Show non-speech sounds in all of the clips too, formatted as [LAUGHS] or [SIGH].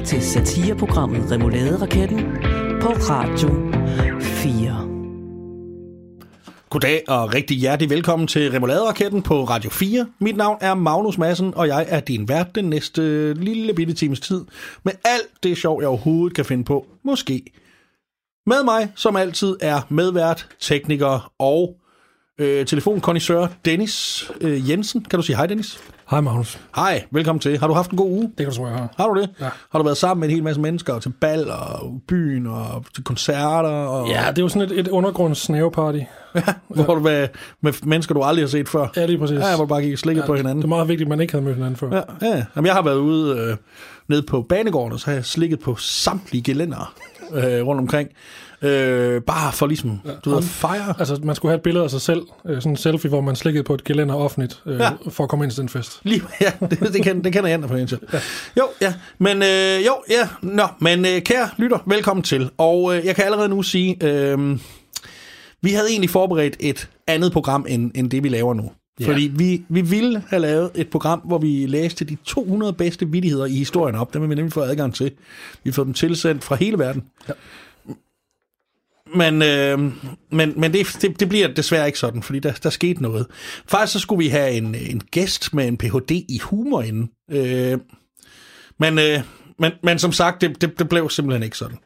lytter til satireprogrammet Remouladeraketten på Radio 4. Goddag og rigtig hjertelig velkommen til Remoulade-raketten på Radio 4. Mit navn er Magnus Madsen, og jeg er din vært den næste lille bitte times tid. Med alt det sjov, jeg overhovedet kan finde på. Måske. Med mig, som altid, er medvært, tekniker og øh, telefonkondisør Dennis øh, Jensen. Kan du sige hej, Dennis? Hej Magnus. Hej, velkommen til. Har du haft en god uge? Det kan du tro, jeg har. Har du det? Ja. Har du været sammen med en hel masse mennesker til bal og byen og til koncerter? Og, Ja, det er jo sådan et, et undergrunds-snaveparty. [LAUGHS] Hvor du med, med mennesker, du aldrig har set før? Ja, lige præcis. Ja, hvor du bare gik slikket ja, på hinanden. Det er meget vigtigt, at man ikke havde mødt hinanden før. Ja, ja. Jamen, jeg har været ude øh, nede på banegården, og så har jeg slikket på samtlige gelænder øh, rundt omkring. Øh, bare for ligesom, du ved, fejre. Altså, man skulle have et billede af sig selv, øh, sådan en selfie, hvor man slikkede på et gelænder offentligt, øh, Ja. ja. for at komme ind til den fest. Lige, [LAUGHS] ja, det, det, kan, det kender jeg på ja. Jo, ja, men øh, jo, ja, nå, men øh, kære lytter, velkommen til. Og øh, jeg kan allerede nu sige, øh, vi havde egentlig forberedt et andet program, end, end det vi laver nu. Ja. Fordi vi, vi ville have lavet et program, hvor vi læste de 200 bedste vittigheder i historien op. Dem har vi nemlig fået adgang til. Vi har fået dem tilsendt fra hele verden. Ja. Men, øh, men, men det, det, det bliver desværre ikke sådan, fordi der, der skete noget. Faktisk så skulle vi have en, en gæst med en Ph.D. i humor inde. Øh, men, øh, men, men som sagt, det, det, det blev simpelthen ikke sådan.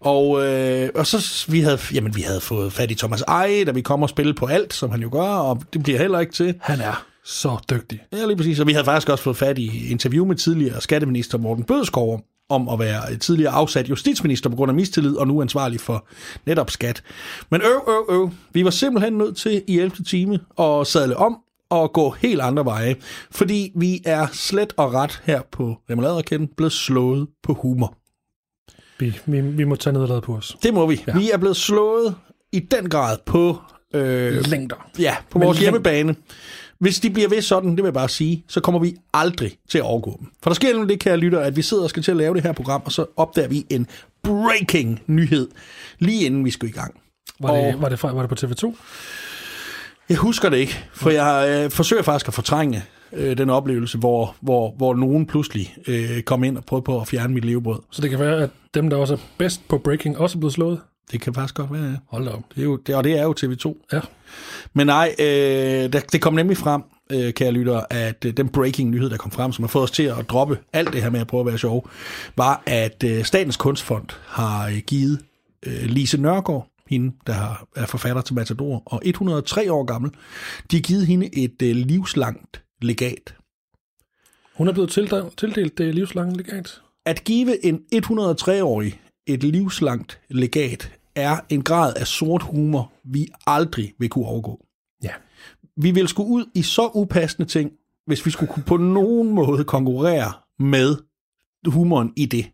Og, øh, og så vi havde, jamen, vi havde fået fat i Thomas Eje, da vi kom og spille på alt, som han jo gør, og det bliver heller ikke til. Han er så dygtig. Ja, lige præcis. Og vi havde faktisk også fået fat i interview med tidligere skatteminister Morten Bødskov om at være tidligere afsat justitsminister på grund af mistillid, og nu ansvarlig for netop skat. Men øv, øv, øv. Vi var simpelthen nødt til i 11. time at sadle om og gå helt andre veje, fordi vi er slet og ret her på Remouladerkenden blevet slået på humor. Vi, vi, vi må tage nederlaget på os. Det må vi. Ja. Vi er blevet slået i den grad på øh, Længder. Ja, på Men vores læng- hjemmebane. Hvis de bliver ved sådan, det vil jeg bare sige, så kommer vi aldrig til at overgå dem. For der sker nemlig det, kære lytter, at vi sidder og skal til at lave det her program, og så opdager vi en breaking nyhed, lige inden vi skal i gang. Var det, Og- var det, fra, var det på TV2? Jeg husker det ikke, for jeg øh, forsøger faktisk at fortrænge øh, den oplevelse, hvor, hvor, hvor nogen pludselig øh, kom ind og prøvede på at fjerne mit levebrød. Så det kan være, at dem, der også er bedst på breaking, også er blevet slået? Det kan faktisk godt være, ja. Hold da op. Det er jo, det, og det er jo TV2. Ja. Men nej, øh, der, det kom nemlig frem, øh, kære lytter, at øh, den breaking nyhed, der kom frem, som har fået os til at droppe alt det her med at prøve at være sjov, var, at øh, Statens Kunstfond har øh, givet øh, Lise Nørgaard, hende, der har, er forfatter til Matador, og 103 år gammel, de har givet hende et øh, livslangt legat. Hun er blevet tildelt, tildelt det livslange legat. At give en 103-årig et livslangt legat er en grad af sort humor, vi aldrig vil kunne overgå. Ja. vi ville skulle ud i så upassende ting, hvis vi skulle kunne på nogen måde konkurrere med humoren i det.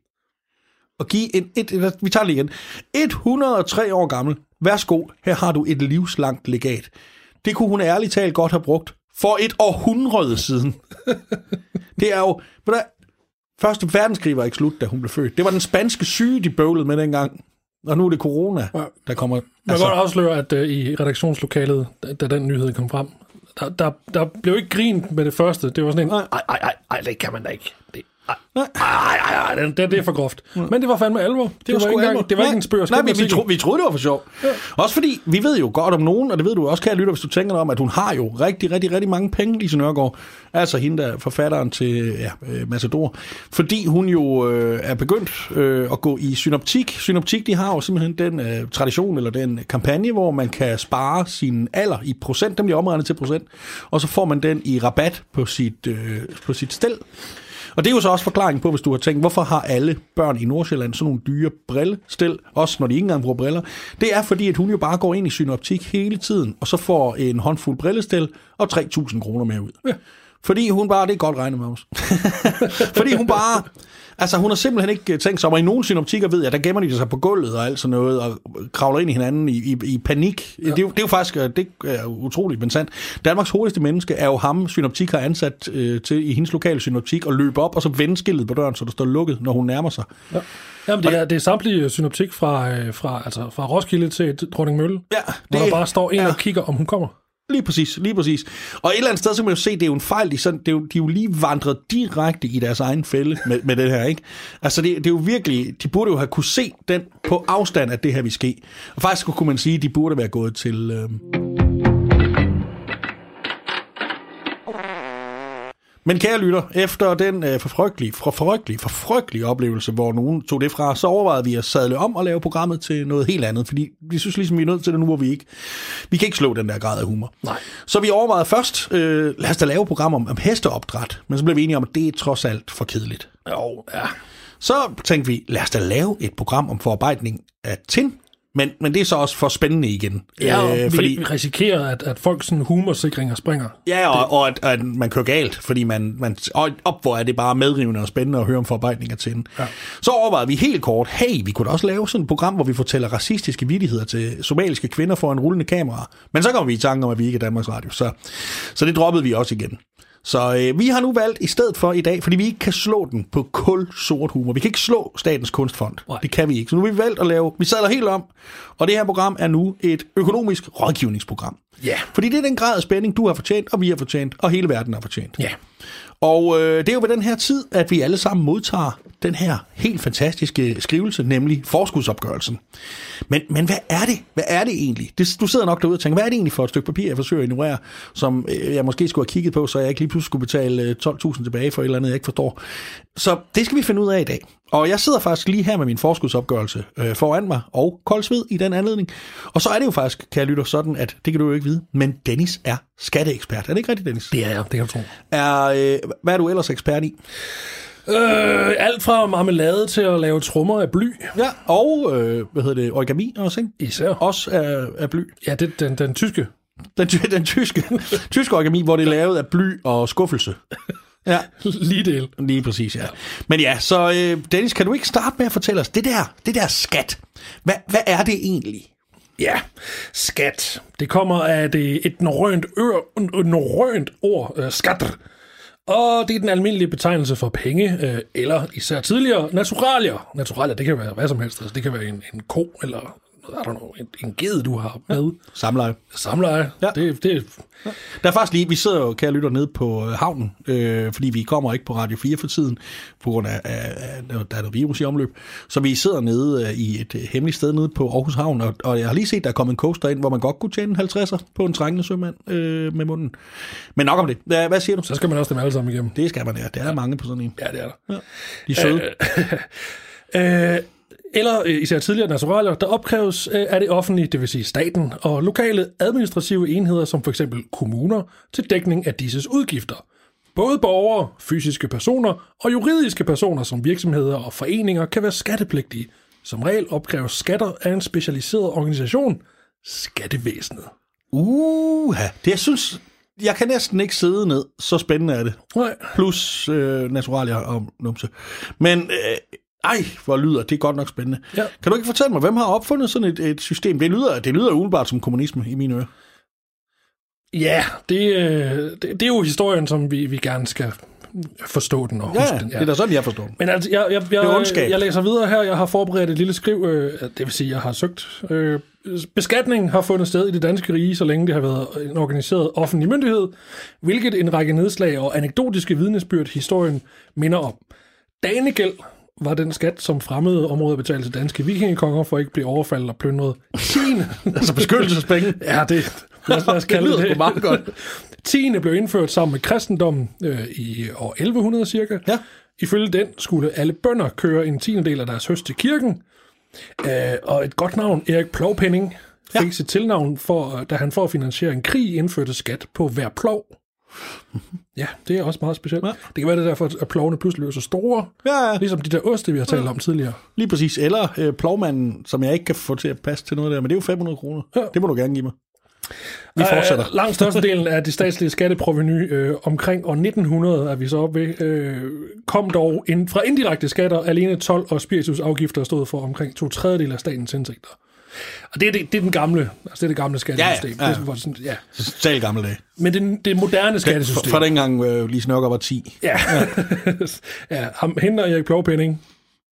Og give en, et, vi tager det igen, 103 år gammel, værsgo, her har du et livslangt legat. Det kunne hun ærligt talt godt have brugt for et århundrede siden. [LAUGHS] det er jo, Første verdenskrig var ikke slut, da hun blev født. Det var den spanske syge, de bøvlede med dengang. Og nu er det corona, Ja. der kommer... Man altså, kan godt afsløre, at uh, i redaktionslokalet, da, da den nyhed kom frem, der, der, der blev ikke grint med det første. Det var sådan en, Nej. ej, ej, ej, ej, det kan man da ikke. Det, ej, ej, ej, ej, ej, det, det, det er for groft. Men det var fandme alvor. Det, det var, sgu ikke, engang, det var ikke Nej. en spøg Nej, vi, vi, tro, vi troede, det var for sjov. Ja. Også fordi, vi ved jo godt om nogen, og det ved du også, kære lytter, hvis du tænker om, at hun har jo rigtig, rigtig, rigtig mange penge, Lise Nørgaard. Altså hende, der er forfatteren til ja, øh, Matador. Fordi hun jo øh, er begyndt øh, at gå i synoptik. Synoptik, de har jo simpelthen den øh, tradition, eller den kampagne, hvor man kan spare sin alder i procent. Den bliver omregnet til procent. Og så får man den i rabat på sit, øh, på sit stel. Og det er jo så også forklaringen på, hvis du har tænkt, hvorfor har alle børn i Nordsjælland sådan nogle dyre brillestil, også når de ikke engang bruger briller. Det er fordi, at hun jo bare går ind i synoptik hele tiden, og så får en håndfuld brillestil og 3.000 kroner mere ud. Ja. Fordi hun bare, det er godt regnet, Magnus. [LAUGHS] fordi hun bare, altså hun har simpelthen ikke tænkt sig om, og i nogle synoptikker ved jeg, der gemmer de sig på gulvet og alt sådan noget, og kravler ind i hinanden i, i, i panik. Ja. Det, er jo, det er jo faktisk, øh, det er utroligt, men sandt. Danmarks hurtigste menneske er jo ham, synoptik har ansat øh, til i hendes lokale synoptik, og løbe op, og så vende skiltet på døren, så der står lukket, når hun nærmer sig. Ja. Jamen, det er, det er samtlige synoptik fra, øh, fra, altså, fra Roskilde til Dronning Mølle, Ja, hvor der bare står en ja. og kigger, om hun kommer. Lige præcis, lige præcis. Og et eller andet sted, så kan man jo se, det er jo en fejl, de, sådan, det er jo, de er jo lige vandret direkte i deres egen fælde med, med det her, ikke? Altså, det, det er jo virkelig, de burde jo have kunne se den på afstand, at det her vil ske. Og faktisk kunne man sige, at de burde være gået til... Øh... Men kære lytter, efter den øh, forfrygtelige, forfrygtelige, forfrygtelige oplevelse, hvor nogen tog det fra, så overvejede vi at sadle om og lave programmet til noget helt andet, fordi vi synes ligesom, vi er nødt til det nu, hvor vi ikke, vi kan ikke slå den der grad af humor. Nej. Så vi overvejede først, øh, lad os da lave et program om, om hesteopdræt, men så blev vi enige om, at det er trods alt for kedeligt. Jo, ja. Så tænkte vi, lad os da lave et program om forarbejdning af tin, men, men det er så også for spændende igen. Ja, øh, fordi vi risikerer, at, at folk sådan humorsikringer springer. Ja, og, og at, at man kører galt, fordi man, man og op, hvor er det bare medrivende og spændende at høre om forarbejdning af tin. Ja. Så overvejede vi helt kort, hey, vi kunne da også lave sådan et program, hvor vi fortæller racistiske vidigheder til somaliske kvinder for en rullende kamera. Men så kommer vi i tanke om, at vi ikke er Danmarks Radio, så, så det droppede vi også igen. Så øh, vi har nu valgt i stedet for i dag, fordi vi ikke kan slå den på kul sort humor. Vi kan ikke slå Statens Kunstfond. Nej. Det kan vi ikke. Så nu har vi valgt at lave, vi sadler helt om, og det her program er nu et økonomisk rådgivningsprogram. Ja. Fordi det er den grad af spænding, du har fortjent, og vi har fortjent, og hele verden har fortjent. Ja. Og øh, det er jo ved den her tid, at vi alle sammen modtager den her helt fantastiske skrivelse, nemlig forskudsopgørelsen. Men, men hvad er det? Hvad er det egentlig? Det, du sidder nok derude og tænker, hvad er det egentlig for et stykke papir, jeg forsøger at ignorere, som øh, jeg måske skulle have kigget på, så jeg ikke lige pludselig skulle betale øh, 12.000 tilbage for et eller andet, jeg ikke forstår. Så det skal vi finde ud af i dag. Og jeg sidder faktisk lige her med min forskudsopgørelse øh, foran mig, og kold sved i den anledning. Og så er det jo faktisk, kan jeg lytte sådan, at det kan du jo ikke vide, men Dennis er skatteekspert. Er det ikke rigtigt, Dennis? Det er jeg, det kan du tro. Er, øh, hvad er du ellers ekspert i? Øh, alt fra marmelade til at lave trummer af bly. Ja, og øh, hvad hedder det, origami også, ikke? Især. Også af, af bly. Ja, det den, den tyske. Den, den tyske, [LAUGHS] tyske origami, hvor det er lavet af bly og skuffelse. Ja, [LAUGHS] Lige del. lige præcis, ja. Men ja, så øh, Dennis, kan du ikke starte med at fortælle os, det der, det der skat, hvad, hvad er det egentlig? Ja, skat. Det kommer af det, et norrønt, ør, norrønt ord, øh, skat. Og det er den almindelige betegnelse for penge, øh, eller især tidligere, naturalier. Naturalier, det kan være hvad som helst. Altså, det kan være en, en ko, eller I don't know, en, en ged, du har med. Samleje. Samleje. Ja. Det, det, Der er faktisk lige, vi sidder jo, kære lytter, nede på øh, havnen, øh, fordi vi kommer ikke på Radio 4 for tiden, på grund af, af, der er noget virus i omløb. Så vi sidder nede øh, i et øh, hemmeligt sted nede på Aarhus Havn, og, og jeg har lige set, der er kommet en coaster ind, hvor man godt kunne tjene en 50'er på en trængende sømand øh, med munden. Men nok om det. Hvad, hvad siger du? så skal man også dem alle sammen igennem. Det skal man, ja. Det er der mange på sådan en. Ja, det er der. Ja. De er søde. Øh, [LAUGHS] eller øh, især tidligere naturalier, der opkræves øh, af det offentlige, det vil sige staten, og lokale administrative enheder, som for eksempel kommuner, til dækning af disses udgifter. Både borgere, fysiske personer og juridiske personer som virksomheder og foreninger kan være skattepligtige. Som regel opkræves skatter af en specialiseret organisation, skattevæsenet. Uha, det jeg synes, jeg kan næsten ikke sidde ned. Så spændende er det. Nej. Plus øh, naturalier og numse. Men øh, ej, hvor lyder det er godt nok spændende. Ja. Kan du ikke fortælle mig, hvem har opfundet sådan et, et system? Det lyder, det lyder umiddelbart som kommunisme i mine ører. Ja, det, øh, det, det er jo historien, som vi, vi gerne skal forstå den og huske Ja, den. det er da sådan, jeg forstår den. Men altså, jeg, jeg, jeg, ondskab. jeg læser videre her. Jeg har forberedt et lille skriv. Øh, det vil sige, jeg har søgt. Øh, beskatning har fundet sted i det danske rige, så længe det har været en organiseret offentlig myndighed, hvilket en række nedslag og anekdotiske vidnesbyrd historien minder om. Danegæld var den skat, som fremmede områder betalte til danske vikingekonger for at ikke blive overfaldet og plyndret. Tiende. [LAUGHS] Altså beskyttelsespenge. ja, det, lad os, lad os Det kalde lyder det. meget godt. [LAUGHS] Tiende blev indført sammen med kristendommen øh, i år 1100 cirka. Ja. Ifølge den skulle alle bønder køre en tiende del af deres høst til kirken. Øh, og et godt navn, Erik Plovpenning, fik ja. sit tilnavn, for, da han for at finansiere en krig indførte skat på hver plov. Ja, det er også meget specielt. Ja. Det kan være det er derfor, at plovene pludselig er så store. Ja, ja. Ligesom de der oste, vi har talt om tidligere. Lige præcis. Eller øh, plovmanden, som jeg ikke kan få til at passe til noget der, men det er jo 500 kroner. Ja. Det må du gerne give mig. Vi fortsætter. Øh, langt størstedelen af det statslige skatteproveny øh, omkring år 1900 er vi så oppe ved, øh, kom dog ind, fra indirekte skatter. Alene 12 og spiritusafgifter stod for omkring to tredjedel af statens indtægter. Og det er, det, det er den gamle, altså det er det gamle skattesystem. Ja, ja, ja. Det er, sådan, ja. Tal gamle dage. Men det, det moderne Fra, skattesystem. fra dengang øh, Lise Nørgaard var 10. Ja. [LAUGHS] ja, ham, hende og Erik Plovpenning,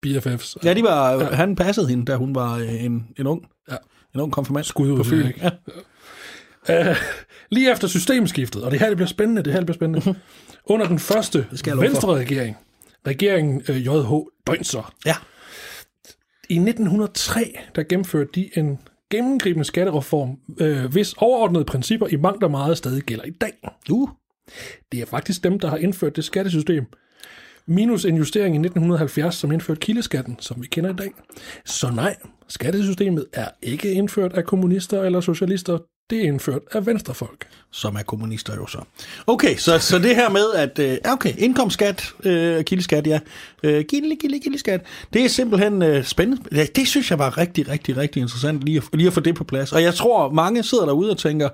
BFFs. Ja, de var, ja. han passede hende, da hun var øh, en, en ung, Ja. en ung konfirmand Skud ud på Fyn. Ja. Uh, lige efter systemskiftet, og det her det bliver spændende, det her det bliver spændende, under den første skal jeg love for. venstre regering, regeringen uh, JH Døgnser, Ja. i 1903, der gennemførte de en gennemgribende skattereform, øh, hvis overordnede principper i mangt og meget stadig gælder i dag. Uh. Det er faktisk dem, der har indført det skattesystem. Minus en justering i 1970, som indførte kildeskatten, som vi kender i dag. Så nej, skattesystemet er ikke indført af kommunister eller socialister. Det er indført af venstrefolk. som er kommunister jo så. Okay, så, så det her med, at øh, okay, indkomstskat, øh, kildeskat, ja, øh, gilde, gilde, gildeskat, det er simpelthen øh, spændende. Ja, det synes jeg var rigtig, rigtig, rigtig interessant lige at, lige at få det på plads. Og jeg tror, mange sidder derude og tænker,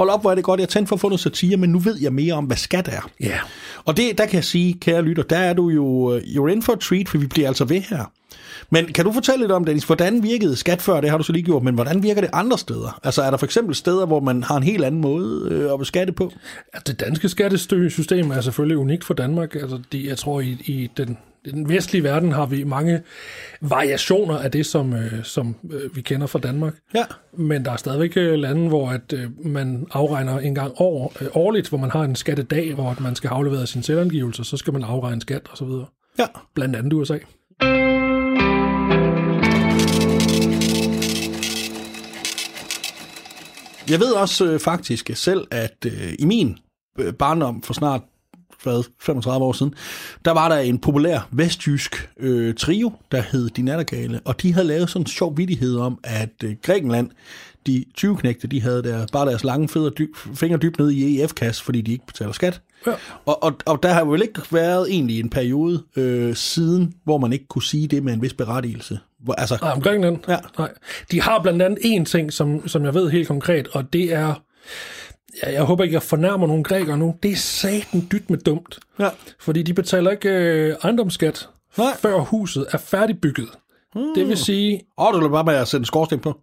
hold op, hvor er det godt, jeg tændte for at få noget satire, men nu ved jeg mere om, hvad skat er. Ja. Og det, der kan jeg sige, kære lytter, der er du jo øh, you're in for a treat, for vi bliver altså ved her. Men kan du fortælle lidt om, Dennis, hvordan virkede skat før, det har du så lige gjort, men hvordan virker det andre steder? Altså er der for eksempel steder, hvor man har en helt anden måde øh, at beskatte på? Ja, det danske skattesystem er selvfølgelig unikt for Danmark. Altså, de, jeg tror, i, i den, i den vestlige verden har vi mange variationer af det, som, øh, som øh, vi kender fra Danmark. Ja. Men der er stadigvæk øh, lande, hvor at, øh, man afregner en gang år, øh, årligt, hvor man har en skattedag, hvor at man skal have afleveret sin selvangivelse, så skal man afregne skat osv. Ja. Blandt andet USA. Jeg ved også øh, faktisk selv, at øh, i min øh, barndom for snart hvad, 35 år siden, der var der en populær vestjysk øh, trio, der hed De Nattergale, og de havde lavet sådan en sjov vidighed om, at øh, Grækenland, de 20 knægte, de havde der, bare deres lange fødder dy, fingre dybt ned i EF-kasse, fordi de ikke betaler skat. Ja. Og, og, og der har vel ikke været egentlig en periode øh, siden, hvor man ikke kunne sige det med en vis berettigelse. Hvor, altså, Nej, om Grækenland? Ja. Nej. De har blandt andet én ting, som, som jeg ved helt konkret, og det er... Ja, jeg håber ikke, jeg fornærmer nogen grækere nu. Det er satan dyt med dumt. ja. Fordi de betaler ikke øh, ejendomsskat, Nej. før huset er færdigbygget. Mm. Det vil sige, Og du vil bare med at sætte en skorsten på.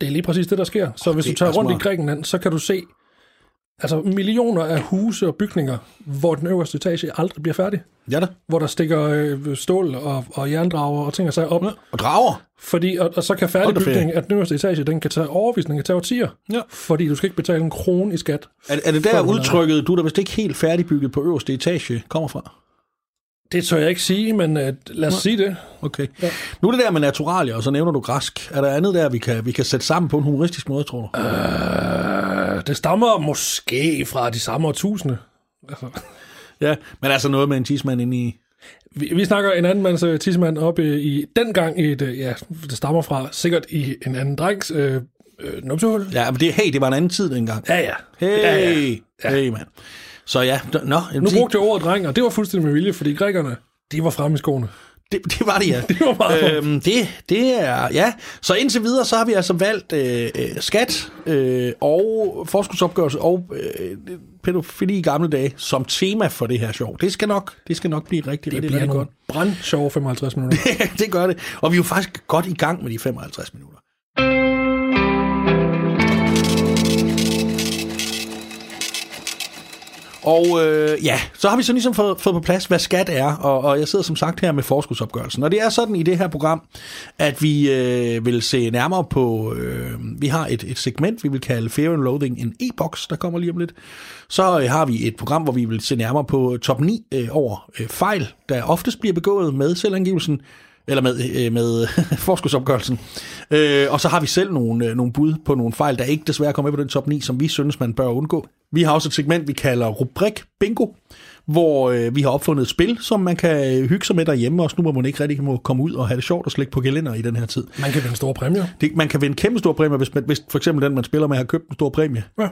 det er lige præcis det, der sker. Så hvis det du tager er rundt smart. i Grækenland, så kan du se altså millioner af huse og bygninger, hvor den øverste etage aldrig bliver færdig. Ja da. Hvor der stikker øh, stål og, og jerndrager og ting og sager op. Ja. Og drager. Fordi, og, og så kan færdigbygningen af den øverste etage, den kan tage overvis, den kan tage årtier. Ja. Fordi du skal ikke betale en krone i skat. Er, er det der er- udtrykket, du er da vist ikke helt færdigbygget på øverste etage, kommer fra? Det tør jeg ikke sige, men uh, lad os sige det. Okay. Ja. Nu er det der med naturalier, og så nævner du græsk. Er der andet der, vi kan, vi kan sætte sammen på en humoristisk måde, tror du? Uh, det stammer måske fra de samme årtusinde. Altså, Ja, men altså noget med en tidsmand inde i... vi, vi snakker en anden mands uh, tidsmand oppe i dengang i et, uh, ja, det stammer fra sikkert i en anden drengs uh, uh, numsehul. Ja, men det, hey, det var en anden tid dengang. Ja, ja. Hey, ja, ja. ja. hey, mand. Så ja, d- nå, jamen, Nu brugte jeg ordet dreng, og det var fuldstændig med vilje, fordi grækerne, de var fremme i skoene. Det, det var det, ja. [LAUGHS] Det var meget øhm, det, det er, ja. Så indtil videre, så har vi altså valgt øh, øh, skat øh, og forskudsopgørelse og øh, pædofili i gamle dage som tema for det her show. Det skal nok, det skal nok blive rigtig, Det rigtig, bliver rigtig godt. brandsjove 55 minutter. [LAUGHS] det gør det. Og vi er jo faktisk godt i gang med de 55 minutter. Og øh, ja, så har vi så ligesom fået, fået på plads, hvad skat er, og, og jeg sidder som sagt her med forskudsopgørelsen. Og det er sådan i det her program, at vi øh, vil se nærmere på, øh, vi har et, et segment, vi vil kalde Fair and Loathing, en e-boks, der kommer lige om lidt. Så øh, har vi et program, hvor vi vil se nærmere på øh, top 9 øh, over øh, fejl, der oftest bliver begået med selvangivelsen, eller med, øh, med [LAUGHS] forskudsopgørelsen. Øh, og så har vi selv nogle, øh, nogle bud på nogle fejl, der ikke desværre kommer med på den top 9, som vi synes, man bør undgå. Vi har også et segment, vi kalder rubrik bingo, hvor øh, vi har opfundet et spil, som man kan øh, hygge sig med derhjemme, også nu hvor man ikke rigtig må komme ud og have det sjovt og slække på gelænder i den her tid. Man kan vinde store præmier. Det, man kan vinde kæmpe store præmier, hvis, man, hvis for eksempel den, man spiller med, har købt en stor præmie. Ja.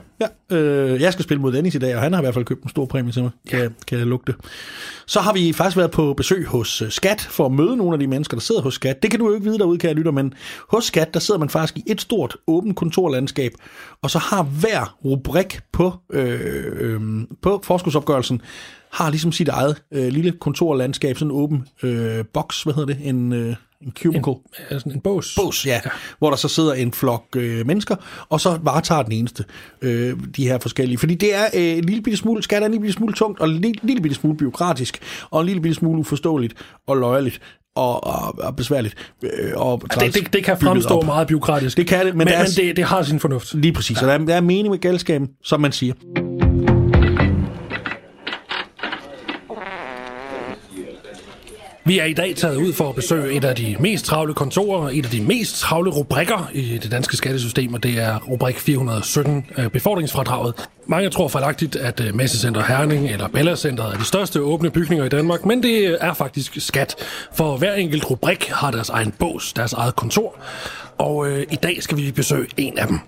Ja, øh, jeg skal spille mod Dennis i dag, og han har i hvert fald købt en stor præmie til mig, kan, kan jeg lugte. Så har vi faktisk været på besøg hos øh, Skat, for at møde nogle af de mennesker, der sidder hos Skat. Det kan du jo ikke vide derude, kære lytter, men hos Skat, der sidder man faktisk i et stort, åbent kontorlandskab, og så har hver rubrik på, øh, øh, på forskudsopgørelsen, har ligesom sit eget øh, lille kontorlandskab, sådan en åben øh, boks, hvad hedder det, en, øh, en cubicle. Altså en bås. Bås, ja, ja. Hvor der så sidder en flok øh, mennesker, og så varetager den eneste øh, de her forskellige. Fordi det er øh, en lille bitte smule, skat er en lille bitte smule tungt, og en lille, lille bitte smule byråkratisk, og en lille bitte smule uforståeligt og løjerligt. Og, og, og besværligt. Øh, og Ja, det, det, det kan fremstå op. meget byråkratisk. Det kan det, men, men, det er, men det, det har sin fornuft. lige præcis. Ja. Så der er, der er mening med galskaben, som man siger. Vi er i dag taget ud for at besøge et af de mest travle kontorer, et af de mest travle rubrikker i det danske skattesystem, og det er rubrik 417, øh, befordringsfradraget. Mange tror fejlagtigt, at øh, Messecenter Herning eller Bellacenter er de største åbne bygninger i Danmark, men det er faktisk skat. For hver enkelt rubrik har deres egen bås, deres eget kontor, og øh, i dag skal vi besøge en af dem.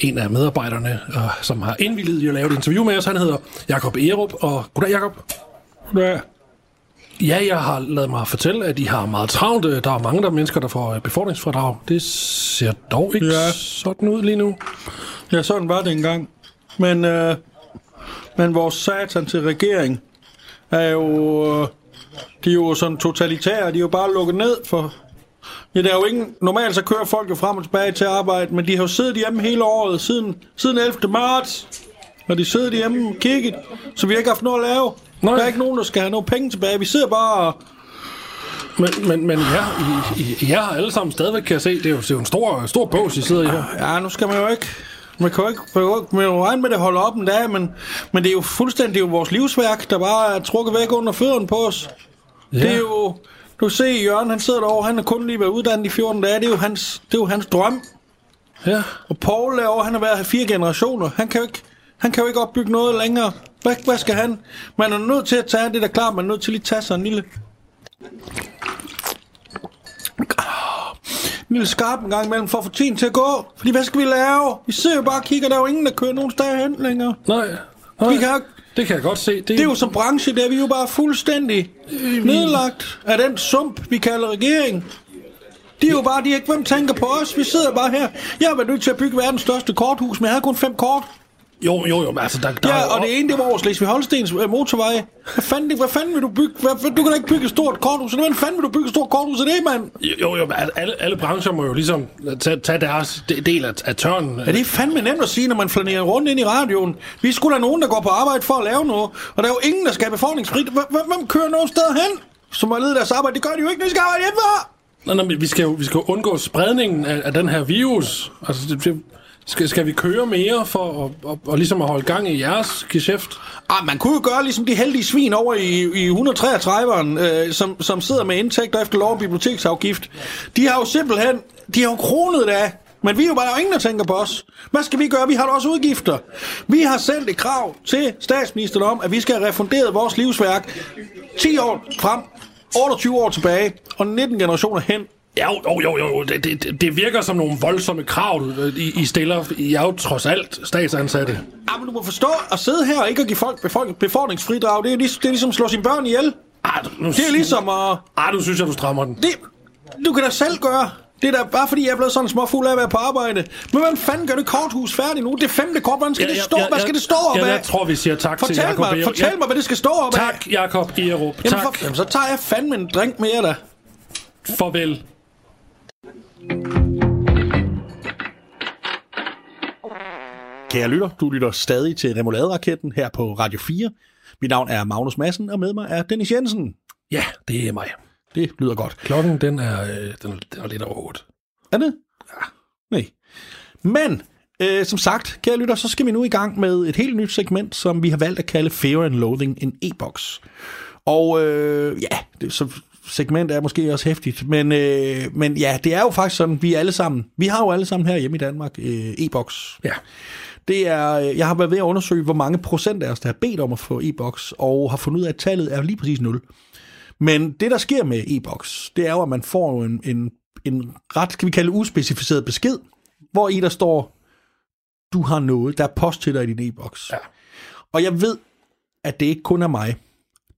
En af medarbejderne, øh, som har indvilliget i at lave et interview med os, han hedder Jakob Erup, og goddag Jakob. Goddag. Ja, jeg har lavet mig fortælle, at de har meget travlt. Der er mange der er mennesker, der får øh, befordringsfradrag. Det ser dog ikke ja. sådan ud lige nu. ja, sådan var det engang. Men, øh, men vores satan til regering er jo... Øh, de er jo sådan totalitære. De er jo bare lukket ned for... Ja, der er jo ingen... Normalt så kører folk jo frem og tilbage til arbejde, men de har jo siddet hjemme hele året, siden, siden 11. marts. Og de sidder hjemme og kigget, så vi har ikke haft noget at lave. Nej. Der er ikke nogen, der skal have noget penge tilbage. Vi sidder bare og... Men, men, men ja, I, I, I er alle sammen stadigvæk, kan jeg se. Det er jo, det er jo en stor, stor bås, I sidder i her. Ja, nu skal man jo ikke... Man kan jo ikke, man kan jo ikke man kan jo regne med, at det holder op en dag, men, men det er jo fuldstændig det er jo vores livsværk, der bare er trukket væk under fødderne på os. Ja. Det er jo... Du kan se, Jørgen, han sidder derovre, han har kun lige været uddannet i 14 dage. Det er jo hans, det er jo hans drøm. Ja. Og Paul derovre, han har været her fire generationer. Han kan jo ikke, han kan jo ikke opbygge noget længere. Hvad, hvad skal han? Man er nødt til at tage det, der er klart. Man er nødt til lige at tage sig en lille... En lille skarp en gang imellem for at få tiden til at gå. Fordi hvad skal vi lave? Vi sidder jo bare og kigger, der er jo ingen, der kører nogen steder hen længere. Nej, nej. Vi kan jo Det kan jeg godt se. Det, Det er jo som branche, der er vi jo bare fuldstændig nedlagt af den sump, vi kalder regering. De er jo bare, de ikke, hvem tænker på os? Vi sidder bare her. Jeg været nødt til at bygge verdens største korthus, men jeg havde kun fem kort. Jo, jo, jo, men altså, der, der er Ja, og det ene, det var over Slesvig Holstens øh, motorvej. Hvad fanden, hvad fanden vil du bygge? Hvad, hvad- du kan da ikke bygge et stort korthus. Hvordan fanden vil du bygge et stort korthus af det, mand? Jo, jo, men alle, alle brancher må jo ligesom tage, tage deres de- del af, af tørnen. Ja, det er fandme nemt at sige, når man flanerer rundt ind i radioen. Vi skulle da nogen, der går på arbejde for at lave noget. Og der er jo ingen, der skal befordringsfrit. Hvem kører nogen steder hen? Som har ledet deres arbejde. Det gør de jo ikke, når de skal arbejde hjemmefra. Nej, nej, vi skal jo vi skal undgå spredningen af, af den her virus. Altså, det, det, skal, skal vi køre mere for at, at, at, ligesom at holde gang i jeres geschæft? Ah, man kunne jo gøre ligesom de heldige svin over i, i 133'eren, øh, som, som sidder med indtægter efter lov om biblioteksafgift. De har jo simpelthen, de har jo kronet det af. Men vi er jo bare der er ingen, der tænker på os. Hvad skal vi gøre? Vi har da også udgifter. Vi har sendt et krav til statsministeren om, at vi skal have refunderet vores livsværk 10 år frem, 28 år tilbage og 19 generationer hen. Ja, jo, jo, jo, jo. Det, det, det virker som nogle voldsomme krav, I, I stiller. I er jo trods alt statsansatte. Ah, men du må forstå, at sidde her og ikke at give folk beford- befordringsfridrag, det er, lig- det er ligesom at slå sine børn ihjel. Ah, du, nu, Det er ligesom at... Ah, du synes, at du strammer den. Det, du kan da selv gøre. Det er da bare fordi, jeg er blevet sådan småfuld af at være på arbejde. Men hvem fanden gør det korthus færdigt nu? Det femte kort. Hvordan skal det stå? Hvad skal det stå op ja, jeg tror, vi siger tak til Fortæl Jacob mig, fortæl mig, hvad det skal stå op. Tak, Jakob Erup. Jamen, tak. for, jamen, så tager jeg fandme en drink mere da. Farvel. Kære lytter, du lytter stadig til Remoulade-raketten her på Radio 4. Mit navn er Magnus Madsen, og med mig er Dennis Jensen. Ja, det er mig. Det lyder godt. Klokken, den er, øh, den, er- den er lidt over 8. Er det? Ja. Nej. Men, øh, som sagt, kære lytter, så skal vi nu i gang med et helt nyt segment, som vi har valgt at kalde Fear and Loathing en e-boks. Og øh, ja, det, så segment er måske også hæftigt, men, øh, men ja, det er jo faktisk sådan, vi er alle sammen, vi har jo alle sammen her hjemme i Danmark øh, e-boks. Ja. Det er, øh, jeg har været ved at undersøge, hvor mange procent af os, der har bedt om at få e-boks, og har fundet ud af, at tallet er lige præcis 0. Men det, der sker med e-boks, det er jo, at man får en, en, en ret, skal vi kalde uspecificeret besked, hvor i der står, du har noget, der er post til dig i din e-boks. Ja. Og jeg ved, at det ikke kun er mig,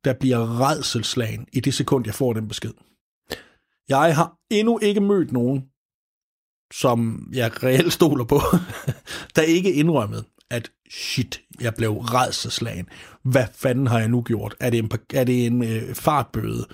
der bliver redselslagen i det sekund, jeg får den besked. Jeg har endnu ikke mødt nogen, som jeg reelt stoler på, [LAUGHS] der ikke indrømmede, at shit, jeg blev redselslagen. Hvad fanden har jeg nu gjort? Er det en, er det en øh, fartbøde?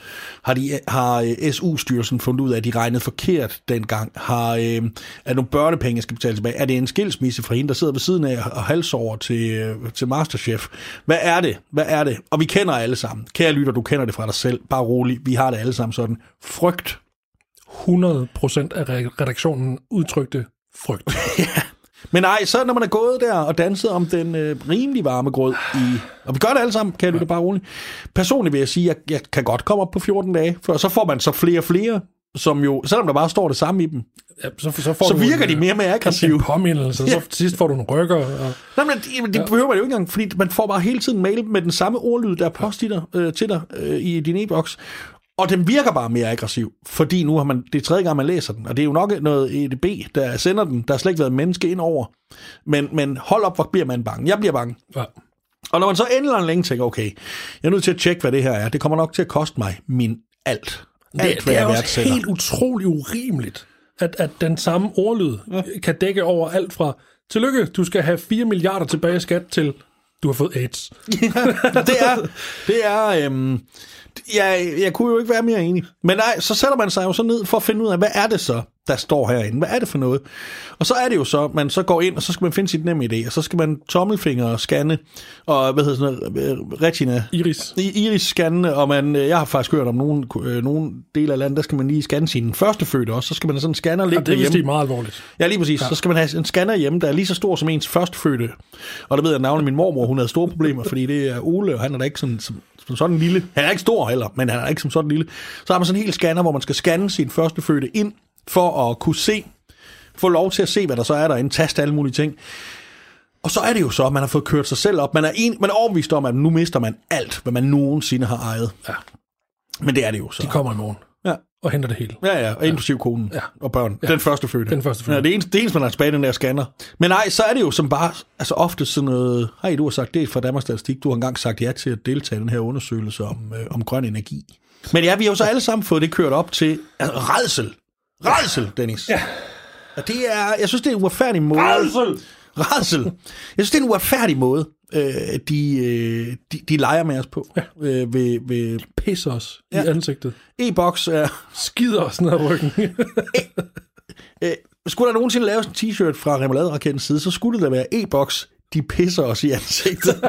Har, de, har øh, SU-styrelsen fundet ud af, at de regnede forkert dengang? Har, øh, er det nogle børnepenge, jeg skal betale tilbage? Er det en skilsmisse fra hende, der sidder ved siden af og halsover til, øh, til Masterchef? Hvad er det? Hvad er det? Og vi kender alle sammen. Kære lytter, du kender det fra dig selv. Bare rolig. Vi har det alle sammen sådan. Frygt 100 procent af re- redaktionen udtrykte frygt. [LAUGHS] Men nej, så når man er gået der og danset om den øh, rimelig varme grød i... Og vi gør det alle sammen, kan jeg lytte bare roligt. Personligt vil jeg sige, at jeg, jeg kan godt komme op på 14 dage, for så får man så flere og flere, som jo, selvom der bare står det samme i dem, Ja, så, så, får så virker en, de mere og mere en aggressive. påmindelse, så til sidst får du en rykker. Og, Nej, men det, det behøver man jo ikke engang, fordi man får bare hele tiden mail med den samme ordlyd, der er post i dig, øh, til dig øh, i din e-boks. Og den virker bare mere aggressiv, fordi nu har man, det er tredje gang, man læser den, og det er jo nok noget EDB, der sender den. Der har slet ikke været et menneske ind over. Men, men hold op, hvor bliver man bange. Jeg bliver bange. ja. Og når man så endelig længe tænker, okay, jeg er nødt til at tjekke, hvad det her er. Det kommer nok til at koste mig min alt. Alt, Det, det er også helt utroligt urimeligt, at, at den samme ordlyd ja. kan dække over alt fra, tillykke, du skal have 4 milliarder tilbage i skat til, du har fået AIDS. [LAUGHS] det er, det er, øhm, jeg, jeg kunne jo ikke være mere enig. Men nej, så sætter man sig jo så ned for at finde ud af, hvad er det så, der står herinde? Hvad er det for noget? Og så er det jo så, man så går ind, og så skal man finde sit nemme idé, og så skal man tommelfinger og scanne, og hvad hedder sådan noget, øh, retina, Iris. iris scanne, og man, øh, jeg har faktisk hørt om nogle, øh, nogle dele af landet, der skal man lige scanne sin første fødte også, så skal man have sådan en scanner Ja, liggende det er det meget alvorligt. Ja, lige præcis. Ja. Så skal man have en scanner hjemme, der er lige så stor som ens førstfødte. Og der ved jeg navnet min mormor, hun havde store problemer, fordi det er Ole, og han er da ikke sådan, som, som sådan lille. Han er ikke stor heller, men han er ikke som sådan lille. Så har man sådan en hel scanner, hvor man skal scanne sin førstefødte ind, for at kunne se, få lov til at se, hvad der så er der, en taste alle mulige ting. Og så er det jo så, at man har fået kørt sig selv op. Man er, en, man er overbevist om, at nu mister man alt, hvad man nogensinde har ejet. Ja. Men det er det jo så. De kommer i morgen Ja. og henter det hele. Ja, ja, og inklusiv konen Ja. og børn. Den første fødte. Den første fødte. Ja, det, eneste, det eneste, man har tilbage, den der scanner. Men nej, så er det jo som bare, altså ofte sådan noget, hej, du har sagt det fra Danmarks Statistik, du har engang sagt ja til at deltage i den her undersøgelse om, øh, om grøn energi. Men ja, vi har jo så alle sammen fået det kørt op til altså, redsel. Redsel, Dennis. Ja. Og det er, jeg synes, det er en uretfærdig måde. Redsel! Redsel. Jeg synes, det er en uretfærdig måde, øh, de, øh, de, de leger med os på. Ja. Øh, ved, ved Pisser os ja. I ansigtet. e-boks er... Skider os ned ad ryggen. [LAUGHS] Øh, skulle der nogensinde laves en t-shirt fra Remoulade-rakettens side, så skulle det da være e-boks. De pisser os i ansigtet.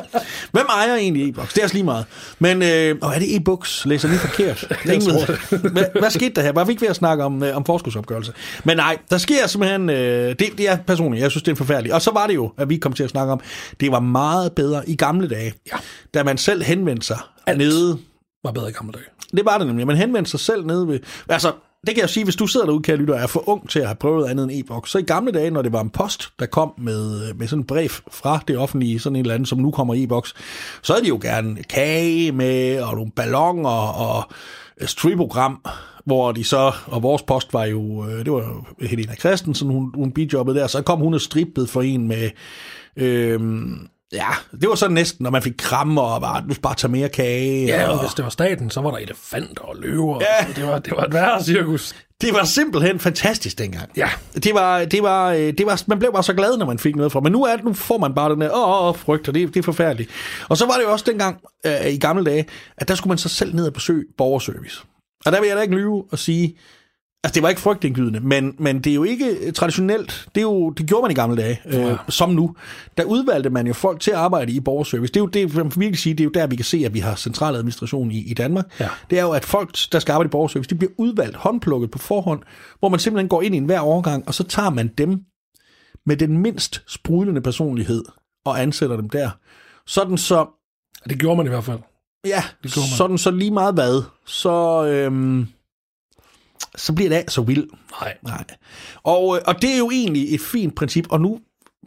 Hvem ejer egentlig e-boks? Det er også lige meget. Men øh, åh, er det e-boks? Læser lige forkert? [LAUGHS] Ingen ved. hvad, hvad skete der her? Var vi ikke ved at snakke om, øh, om forskudsopgørelse? Men nej, der sker simpelthen... Øh, det, det er personligt. Jeg synes, det er forfærdeligt. Og så var det jo, at vi kom til at snakke om, det var meget bedre i gamle dage, Ja. da man selv henvendte sig Alt. nede Var bedre i gamle dage. det var det nemlig. Man henvendte sig selv nede ved... Altså, det kan jeg sige, hvis du sidder derude, kære lytter, og er for ung til at have prøvet andet end e-boks, så i gamle dage, når det var en post, der kom med, med sådan et brev fra det offentlige, sådan en eller anden, som nu kommer i e-boks, så havde de jo gerne kage med, og nogle ballonger, og et striprogram, hvor de så, og vores post var jo, øh, det var Helena Christensen, hun, hun bijobbede der, så kom hun og strippede for en med, øh, ja, det var så næsten, når man fik krammer, og bare, du skal bare tage mere kage. Ja, og, og hvis det var staten, så var der elefanter og løver. Ja. Det, var, det var et værre cirkus. Det var simpelthen fantastisk dengang. Ja. Det var, det var, øh, det var, man blev bare så glad, når man fik noget fra. Men nu, er, det- nu får man bare den der, åh, åh frygt, og det, det er forfærdeligt. Og så var det jo også dengang, øh, i gamle dage, at der skulle man så selv ned og besøge borgerservice. Og der vil jeg da ikke lyve og sige, altså det var ikke frygtindgydende, men, men det er jo ikke øh, traditionelt, det, er jo, det gjorde man i gamle dage, øh, Ja. som nu. Der udvalgte man jo folk til at arbejde i borgerservice. Det er jo det, man virkelig sige, det er jo der, vi kan se, at vi har centraladministration i, i Danmark. Ja. Det er jo, at folk, der skal arbejde i borgerservice, de bliver udvalgt, håndplukket på forhånd, hvor man simpelthen går ind i en hver overgang, og så tager man dem med den mindst sprudlende personlighed og ansætter dem der. Sådan så, Det gjorde man i hvert fald. ja, Det sådan så lige meget hvad, så, øhm, så bliver det så vildt. Nej. Nej. Og, øh, og det er jo egentlig et fint princip, og nu,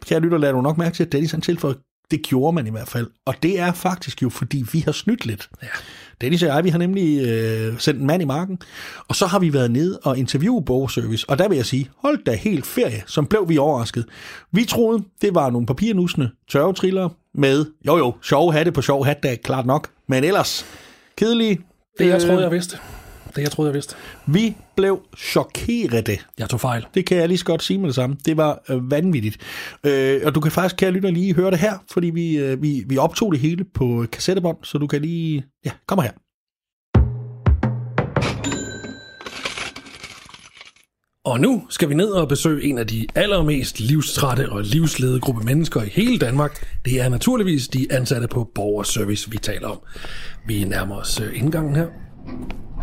kære lytter, lader du nok mærke til, at Dennis han tilføjer, det gjorde man i hvert fald. Og det er faktisk jo, fordi vi har snydt lidt. Ja. Dennis og jeg, vi har nemlig øh, sendt en mand i marken, og så har vi været nede og interviewet borgerservice, og der vil jeg sige, hold da helt ferie, som blev vi overrasket. Vi troede, det var nogle papirnussende tørvetrillere med, jo jo, sjove hatte på sjov hat, er klart nok, men ellers kedelige. Det, jeg øh, troede, jeg vidste. Det jeg troede, jeg vidste. Vi blev chokerede. Jeg tog fejl. Det kan jeg lige så godt sige med det samme. Det var øh, vanvittigt. Øh, og du kan faktisk, kære lytter, lige høre det her, fordi vi, øh, vi, vi optog det hele på kassettebånd, så du kan lige... Ja, kommer her. Og nu skal vi ned og besøge en af de allermest livstrætte og livslede gruppe mennesker i hele Danmark. Det er naturligvis de ansatte på borgerservice, vi taler om. Vi nærmer os øh, indgangen her.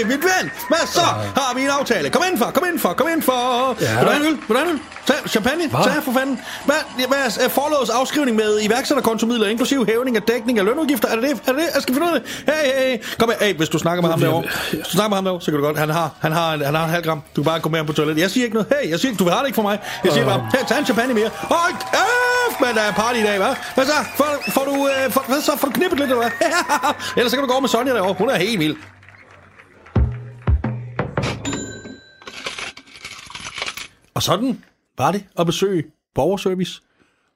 hey, mit ven! Hvad så? Har vi en aftale? Kom ind for, kom ind for, kom ind for! Ja. Vil du have en øl? Vil du have en øl? Tag champagne? Hvad? Tag for fanden. Hvad, hvad er forlovets afskrivning med iværksætterkontomidler, inklusive hævning af dækning af lønudgifter? Er det det? Er det det? Jeg skal finde ud af det. Hey, hey. Kom her. Hey, hvis du snakker med ham derovre, hvis du snakker med ham derovre, så kan du godt. Han har, han har, han har en halv gram. Du kan bare gå med ham på toilettet. Jeg siger ikke noget. Hey, jeg siger du vil have det ikke for mig. Jeg siger bare, hey, tag en champagne mere. Hold kæft, men der er party i dag, hva'? Hvad så? Får, får du, øh, får, hvad så? Får du knippet lidt, eller hvad? [LAUGHS] Ellers så kan du gå over med Sonja derovre. Hun er helt vild. Og sådan var det at besøge borgerservice.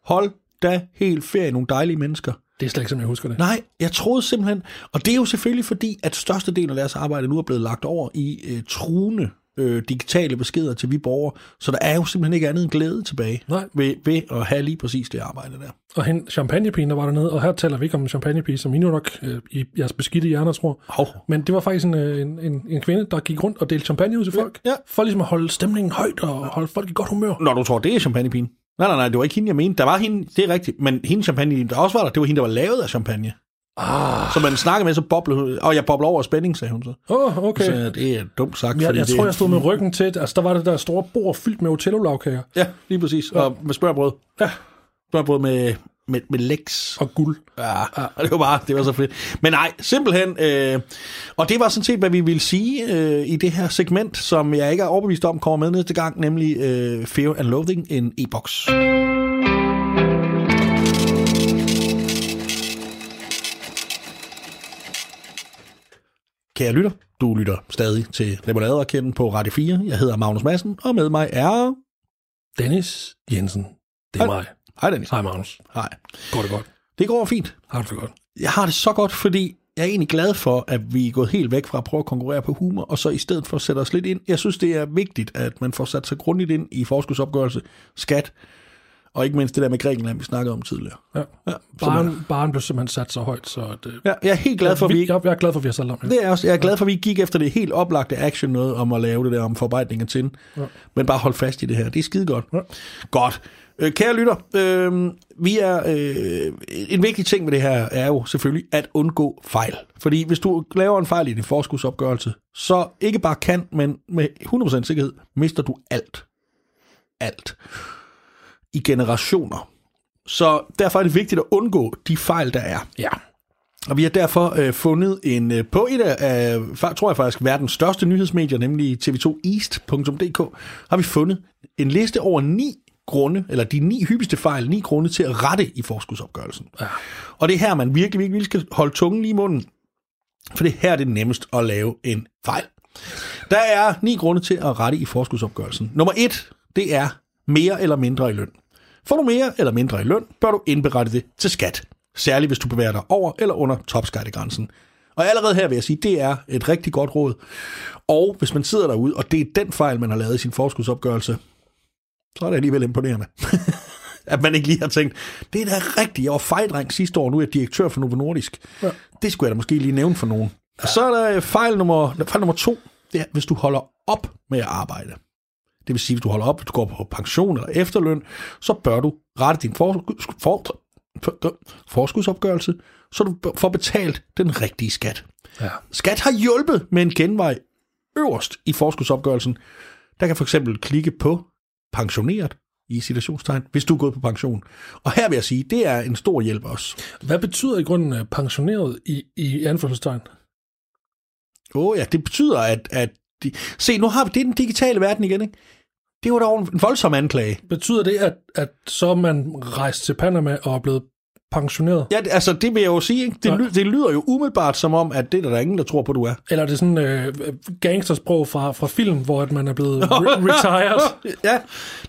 Hold da helt ferie, nogle dejlige mennesker. Det er slet ikke, som jeg husker det. Nej, jeg troede simpelthen, og det er jo selvfølgelig fordi, at størstedelen af deres arbejde nu er blevet lagt over i øh, truende øh, digitale beskeder til vi borgere, så der er jo simpelthen ikke andet end glæde tilbage Nej. Ved, ved at have lige præcis det arbejde der. Og hende, champagnepigen, der var dernede, og her taler vi ikke om en champagnepige, som I nu nok øh, i jeres beskidte hjerner tror. Hov. Men det var faktisk en, øh, en, en, en kvinde, der gik rundt og delte champagne ud til folk. ja. For ligesom at holde stemningen højt og holde folk i godt humør. Når du tror, det er champagnepigen. Nej, nej, nej, det var ikke hende, jeg mente. Der var hende, det er rigtigt, men hende champagne, der også var der, det var hende, der var lavet af champagne. Ah, Så man snakker med, så boblede hun, og jeg bobler over af spænding, sagde hun så. oh, okay. Så det er dumt sagt, Jeg, fordi jeg det, tror, jeg stod med ryggen til. Altså, der var det der store bord fyldt med Otello-lavkager Ja, lige præcis. Og med smørbrød. Ja. Smørbrød med, med, med leks. og guld. Ja, og det var bare, det var så fedt. Men nej, simpelthen, øh, og det var sådan set, hvad vi ville sige øh, i det her segment, som jeg ikke er overbevist om kommer med næste gang, nemlig øh, Fear and Loathing, en e-boks. Kære lytter, du lytter stadig til Remoulade på Radio 4. Jeg hedder Magnus Madsen, og med mig er... Dennis Jensen. Det er Hej. mig. Hej Dennis. Hej, Magnus. Hej. Går det godt? Det går fint. Har du det godt? Jeg har det så godt, fordi jeg er egentlig glad for, at vi er gået helt væk fra at prøve at konkurrere på humor, og så i stedet for at sætte os lidt ind. Jeg synes, det er vigtigt, at man får sat sig grundigt ind i forskudsopgørelse, skat, og ikke mindst det der med Grækenland, vi snakkede om tidligere. Ja. Ja, Baren, baren blev simpelthen sat så højt, så... At, øh, ja, jeg er helt glad for, at vi jeg, jeg er glad for, at vi har sat om. Ja. Det er også. Jeg er glad for, at vi gik efter det helt oplagte action noget om at lave det der om forarbejdning af tin. Ja. Men bare hold fast i det her. Det er skide godt. Ja. Godt. Øh, kære lytter, øh, vi er, øh, en vigtig ting med det her er jo selvfølgelig at undgå fejl. Fordi hvis du laver en fejl i din forskudsopgørelse, så ikke bare kan, men med 100% sikkerhed, mister du alt. Alt. I generationer. Så derfor er det vigtigt at undgå de fejl, der er. ja. Og vi har derfor øh, fundet en øh, på et af, øh, tror jeg faktisk, verdens største nyhedsmedier, nemlig tv2east.dk, har vi fundet en liste over ni grunde, eller de ni hyppigste fejl, ni grunde til at rette i forskudsopgørelsen. Ja. Og det er her, man virkelig, virkelig, skal holde tungen lige i munden, for det her er det nemmest at lave en fejl. Der er ni grunde til at rette i forskudsopgørelsen. Nummer et, det er mere eller mindre i løn. Får du mere eller mindre i løn, bør du indberette det til skat. Særligt hvis du bevæger dig over eller under topskattegrænsen. Og allerede her vil jeg sige, det er et rigtig godt råd. Og hvis man sidder derude, og det er den fejl, man har lavet i sin forskudsopgørelse, så er det alligevel imponerende. [LAUGHS] at man ikke lige har tænkt, det er da rigtigt, jeg var fejdreng sidste år, nu er jeg direktør for Novo Nordisk. Ja. Det skulle jeg da måske lige nævne for nogen. Og så er der fejl nummer, fejl nummer to, det er, hvis du holder op med at arbejde. Det vil sige, hvis du holder op, hvis du går på pension eller efterløn, så bør du rette din for, for, for, forskudsopgørelse, så du får betalt den rigtige skat. ja. Skat har hjulpet med en genvej øverst i forskudsopgørelsen. Der kan for eksempel klikke på pensioneret i situationstegn, hvis du er gået på pension. Og her vil jeg sige, det er en stor hjælp også. Hvad betyder i grunden øh, pensioneret i, i anførselstegn? Åh oh, ja, det betyder, at, at de... Se, nu har vi det er den digitale verden igen, ikke? Det var da en voldsom anklage. Betyder det, at, at så er man rejst til Panama og er blevet pensioneret? Ja, det- altså det vil jeg jo sige, ikke? Det, Ja. det lyder jo umiddelbart som om, at det er der, der er ingen, der tror på, du er. Eller er det sådan øh, gangstersprog fra, fra film, hvor at man er blevet [LAUGHS] re- retired? ja,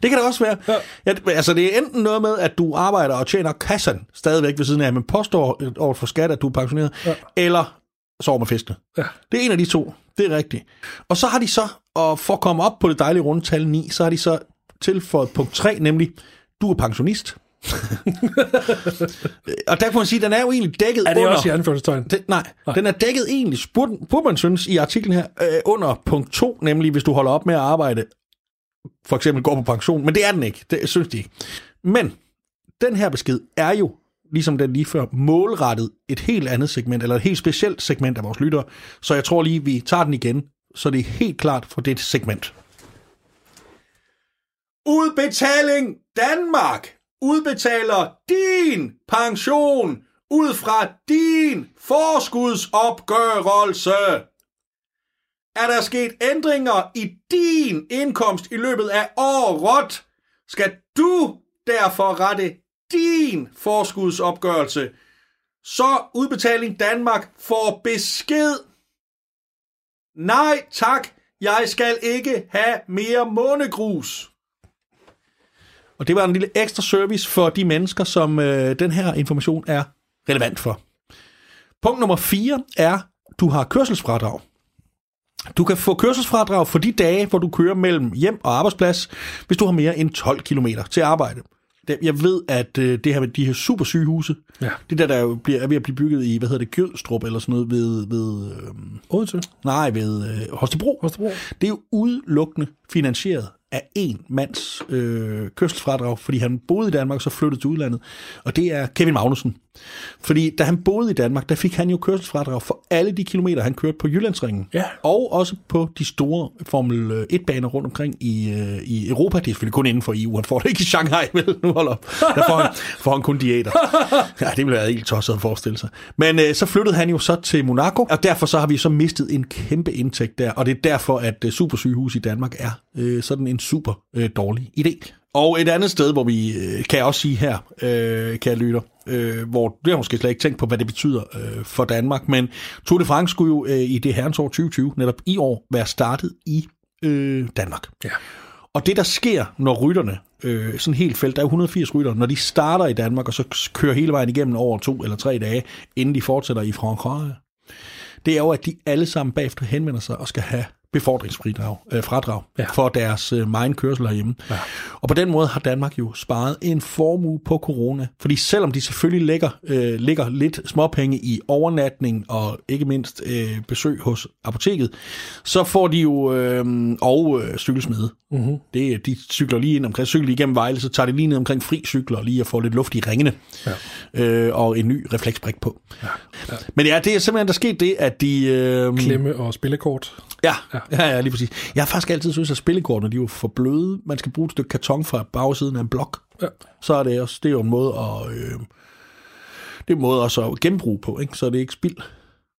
det kan det også være. Ja. Ja. Altså det er enten noget med, at du arbejder og tjener kassan stadigvæk ved siden af, men påstår over for skat, at du er pensioneret, ja. eller sover med fiskene. Ja. Det er en af de to. Det er rigtigt. Og så har de så, og for at komme op på det dejlige rundtal 9, så har de så tilføjet punkt 3, nemlig, du er pensionist. [LAUGHS] og der kan man sige, den er jo egentlig dækket Er det under... også i anførselstegn? Den, nej, nej, den er dækket egentlig, burde man synes i artiklen her, øh, under punkt 2, nemlig hvis du holder op med at arbejde, for eksempel går på pension, men det er den ikke, det synes de ikke. Men den her besked er jo, ligesom den lige før, målrettet et helt andet segment, eller et helt specielt segment af vores lyttere, så jeg tror lige, vi tager den igen, så det er helt klart for det segment. Udbetaling Danmark udbetaler din pension ud fra din forskudsopgørelse. Er der sket ændringer i din indkomst i løbet af året, skal du derfor rette din forskudsopgørelse, så Udbetaling Danmark får besked. Nej tak, jeg skal ikke have mere månegrus. Og det var en lille ekstra service for de mennesker, som øh, den her information er relevant for. Punkt nummer 4 er, du har kørselsfradrag. Du kan få kørselsfradrag for de dage, hvor du kører mellem hjem og arbejdsplads, hvis du har mere end 12 km til arbejde. Jeg ved, at øh, det her med de her super sygehuse, Ja. det der, der jo bliver, er ved at blive bygget i, hvad hedder det, Gødstrup eller sådan noget, ved, ved øh, Odense? nej, ved øh, Holstebro. Holstebro? Det er jo udelukkende finansieret af en mands øh, kørselsfradrag, fordi han boede i Danmark og så flyttede til udlandet. Og det er Kevin Magnussen. Fordi da han boede i Danmark, der fik han jo kørselsfradrag for alle de kilometer, han kørte på Jyllandsringen. Ja. Og også på de store Formel 1-baner rundt omkring i, øh, i Europa. Det er selvfølgelig kun inden for EU. Han får det ikke i Shanghai, vel? Nu hold op. Der får han, får han kun diæter. Ja, det ville være helt tosset at forestille sig. Men øh, så flyttede han jo så til Monaco, og derfor så har vi så mistet en kæmpe indtægt der. Og det er derfor, at øh, supersygehus i Danmark er øh, sådan en super øh, dårlig idé. Og et andet sted, hvor vi, øh, kan jeg også sige her, øh, kan jeg lytter, øh, hvor det har måske slet ikke tænkt på, hvad det betyder øh, for Danmark, men Tour de France skulle jo øh, i det herrens år 2020, netop i år, være startet i øh, Danmark. Ja. Og det, der sker, når rytterne, øh, sådan helt felt, der er jo 180 rytter, når de starter i Danmark, og så kører hele vejen igennem over to eller tre dage, inden de fortsætter i Frankrig, det er jo, at de alle sammen bagefter henvender sig og skal have befordringsfradrag øh, fradrag Ja. for deres øh, kørsel herhjemme. Ja. Og på den måde har Danmark jo sparet en formue på corona. Fordi selvom de selvfølgelig lægger, øh, lægger lidt småpenge i overnatning og ikke mindst øh, besøg hos apoteket, så får de jo øh, og øh, cykelsmede. Mm-hmm. Det, de cykler lige ind omkring, cykler igennem Vejle, så tager de lige ned omkring fri cykler lige at få lidt luft i ringene. Ja. Øh, og en ny refleksbrik på. Ja. Ja. Men ja, det er simpelthen der sket det, at de... Øh, Klemme og spillekort. Ja, ja, ja, lige præcis. Jeg har faktisk altid synes, at spillekortene de er jo for bløde. Man skal bruge et stykke karton fra bagsiden af en blok. Ja. Så er det, også, det er jo en måde at, øh, det er en måde også at genbruge på, ikke? så det er ikke spild.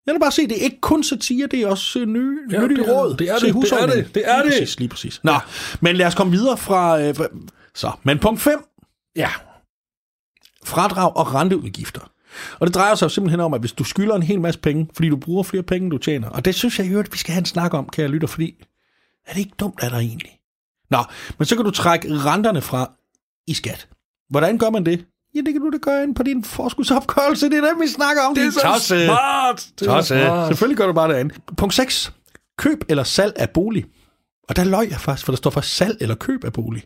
Jeg vil bare se, det er ikke kun satire, det er også øh, nye, Ja, ja, nyttige det er- råd. det er det, det er det, det er lige det. Præcis, lige præcis. Nå, men lad os komme videre fra... Øh, så, men punkt 5, Ja. fradrag og renteudgifter. Og det drejer sig jo simpelthen om, at hvis du skylder en hel masse penge, fordi du bruger flere penge, end du tjener, og det synes jeg jo, at vi skal have en snak om, kære lytter, fordi er det ikke dumt, er der egentlig? Nå, men så kan du trække renterne fra i skat. Hvordan gør man det? Ja, det kan du da gøre ind på din forskudsopgørelse. Det er det, vi snakker om. Det er så Tosse. smart! Det er Tosse. smart. Selvfølgelig gør du bare det andet. Punkt 6. Køb eller salg af bolig. Og der løg jeg faktisk, for der står for salg eller køb af bolig.